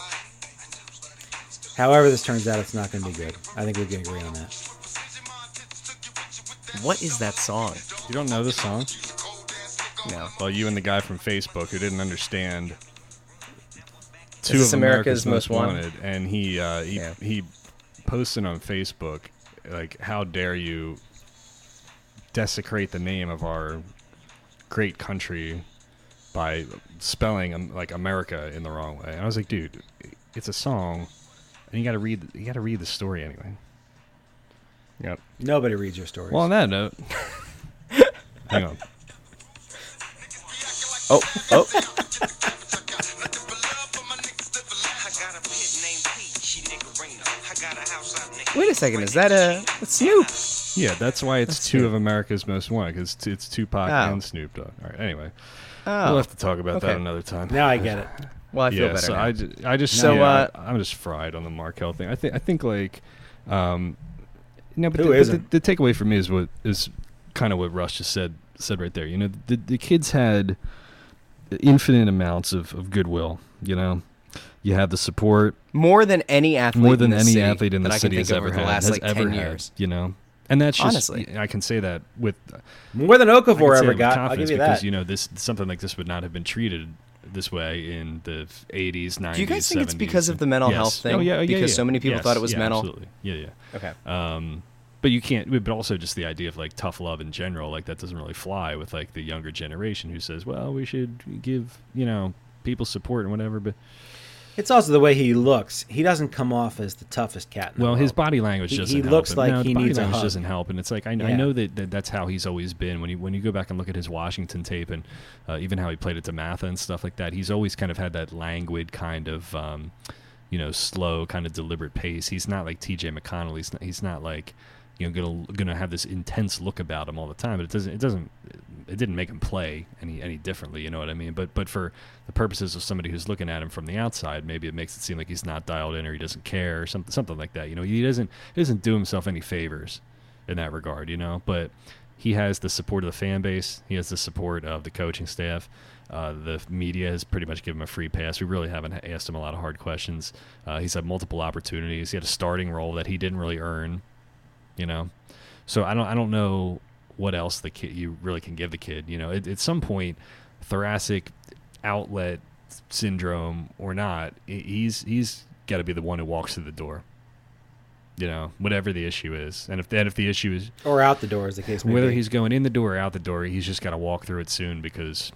However, this turns out, it's not going to be good. I think we can agree on that. What is that song? You don't know the song? No. Well, you and the guy from Facebook who didn't understand two of America's America's, Most Most Wanted? Wanted, and he uh, he Yeah. he posted on Facebook like, "How dare you desecrate the name of our great country by spelling um, like America in the wrong way?" And I was like, "Dude, it's a song, and you got to read you got to read the story anyway." Yep. Nobody reads your stories. Well, on that note, hang on. Oh, oh. Wait a second, is that a that's Snoop? Yeah, that's why it's That's two Snoop. of America's most wanted because it's, it's Tupac Oh. and Snoop Dogg. All right, anyway, Oh. we'll have to talk about that another time. now I get it. well, I feel yeah, better so now. I, ju- I just So, yeah, uh, I, am just fried on the Markelle thing. I think I think like, um, no, but, Who the, but the, the takeaway for me is what is kind of what Russ just said said right there. You know, the the kids had infinite amounts of, of goodwill. You know, you have the support more than any athlete more in than the any city athlete in the city has ever had. the last has like ever 10 had, years. You know, and that's just Honestly. I can say that with More than I can Okafor ever got. I'll confidence give you because that. you know this something like this would not have been treated this way in the 80s, 90s. Do you guys think it's 70s, because of the mental yes. health thing? Oh, yeah, yeah, Because yeah. so many people Yes, thought it was yeah, mental? Absolutely. Yeah, yeah. Okay. Um, but you can't. But also just the idea of like tough love in general, like that doesn't really fly with like the younger generation who says, "Well, we should give you know people support and whatever." But It's also the way he looks. He doesn't come off as the toughest cat. In well, the his world. body language doesn't. he help looks him. like no, he body needs a language doesn't help, and it's like I, I know that, that that's how he's always been. When you when you go back and look at his Washington tape and uh, even how he played at Dematha and stuff like that, he's always kind of had that languid kind of. Um, you know, slow, kind of deliberate pace. He's not like T.J. McConnell. He's not, he's not like, you know, gonna gonna have this intense look about him all the time. But it doesn't. It doesn't. It didn't make him play any any differently. You know what I mean? But but for the purposes of somebody who's looking at him from the outside, maybe it makes it seem like he's not dialed in or he doesn't care or something something like that. You know, he doesn't he doesn't do himself any favors in that regard. You know, but he has the support of the fan base. He has the support of the coaching staff. Uh, the media has pretty much given him a free pass. We really haven't asked him a lot of hard questions. Uh, he's had multiple opportunities. He had a starting role that he didn't really earn. You know, so I don't I don't know what else the kid you really can give the kid. You know, at, at some point, thoracic outlet syndrome or not, he- he's he's got to be the one who walks through the door. You know, whatever the issue is, and if that if the issue is or out the door, as the case may whether be. he's going in the door or out the door, he's just got to walk through it soon because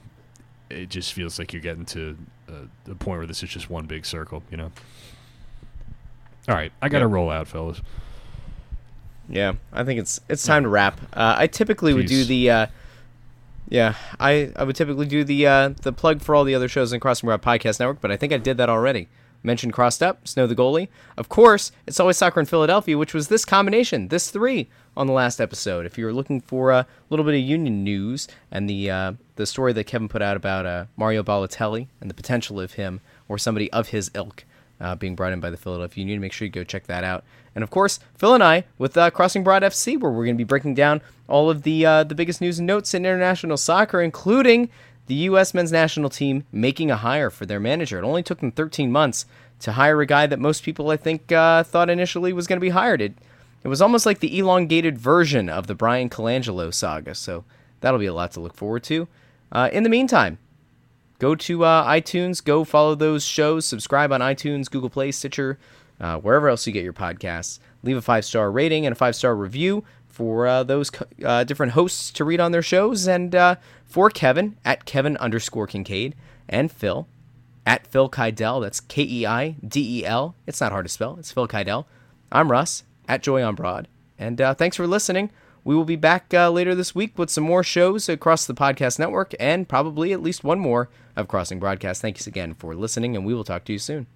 it just feels like you're getting to a, a point where this is just one big circle. You know. All right, I got to Yep. roll out, fellas. Yeah, I think it's it's time to wrap. Uh, I typically would do the, uh, yeah, I I would typically do the uh, the plug for all the other shows in Crossing Broad Podcast Network, but I think I did that already. Mentioned Crossed Up, Snow the Goalie. Of course, it's always soccer in Philadelphia, which was this combination, this three on the last episode. If you're looking for a little bit of Union news and the uh, the story that Kevin put out about uh, Mario Balotelli and the potential of him or somebody of his ilk uh, being brought in by the Philadelphia Union. Make sure you go check that out. And of course, Phil and I with uh, Crossing Broad FC, where we're going to be breaking down all of the uh, the biggest news and notes in international soccer, including the U.S. men's national team making a hire for their manager. It only took them 13 months to hire a guy that most people, I think, uh, thought initially was going to be hired. It, it was almost like the elongated version of the Bryan Colangelo saga. So that'll be a lot to look forward to. Uh, in the meantime, go to uh, iTunes, go follow those shows, subscribe on iTunes, Google Play, Stitcher, uh, wherever else you get your podcasts. Leave a five star rating and a five star review for uh, those uh, different hosts to read on their shows. And uh, for Kevin at Kevin underscore Kinkead and Phil at Phil Keidel. That's K E I D E L. It's not hard to spell. It's Phil Keidel. I'm Russ at Joy on Broad. And uh, thanks for listening. We will be back uh, later this week with some more shows across the podcast network and probably at least one more of Crossing Broadcast. Thanks again for listening, and we will talk to you soon.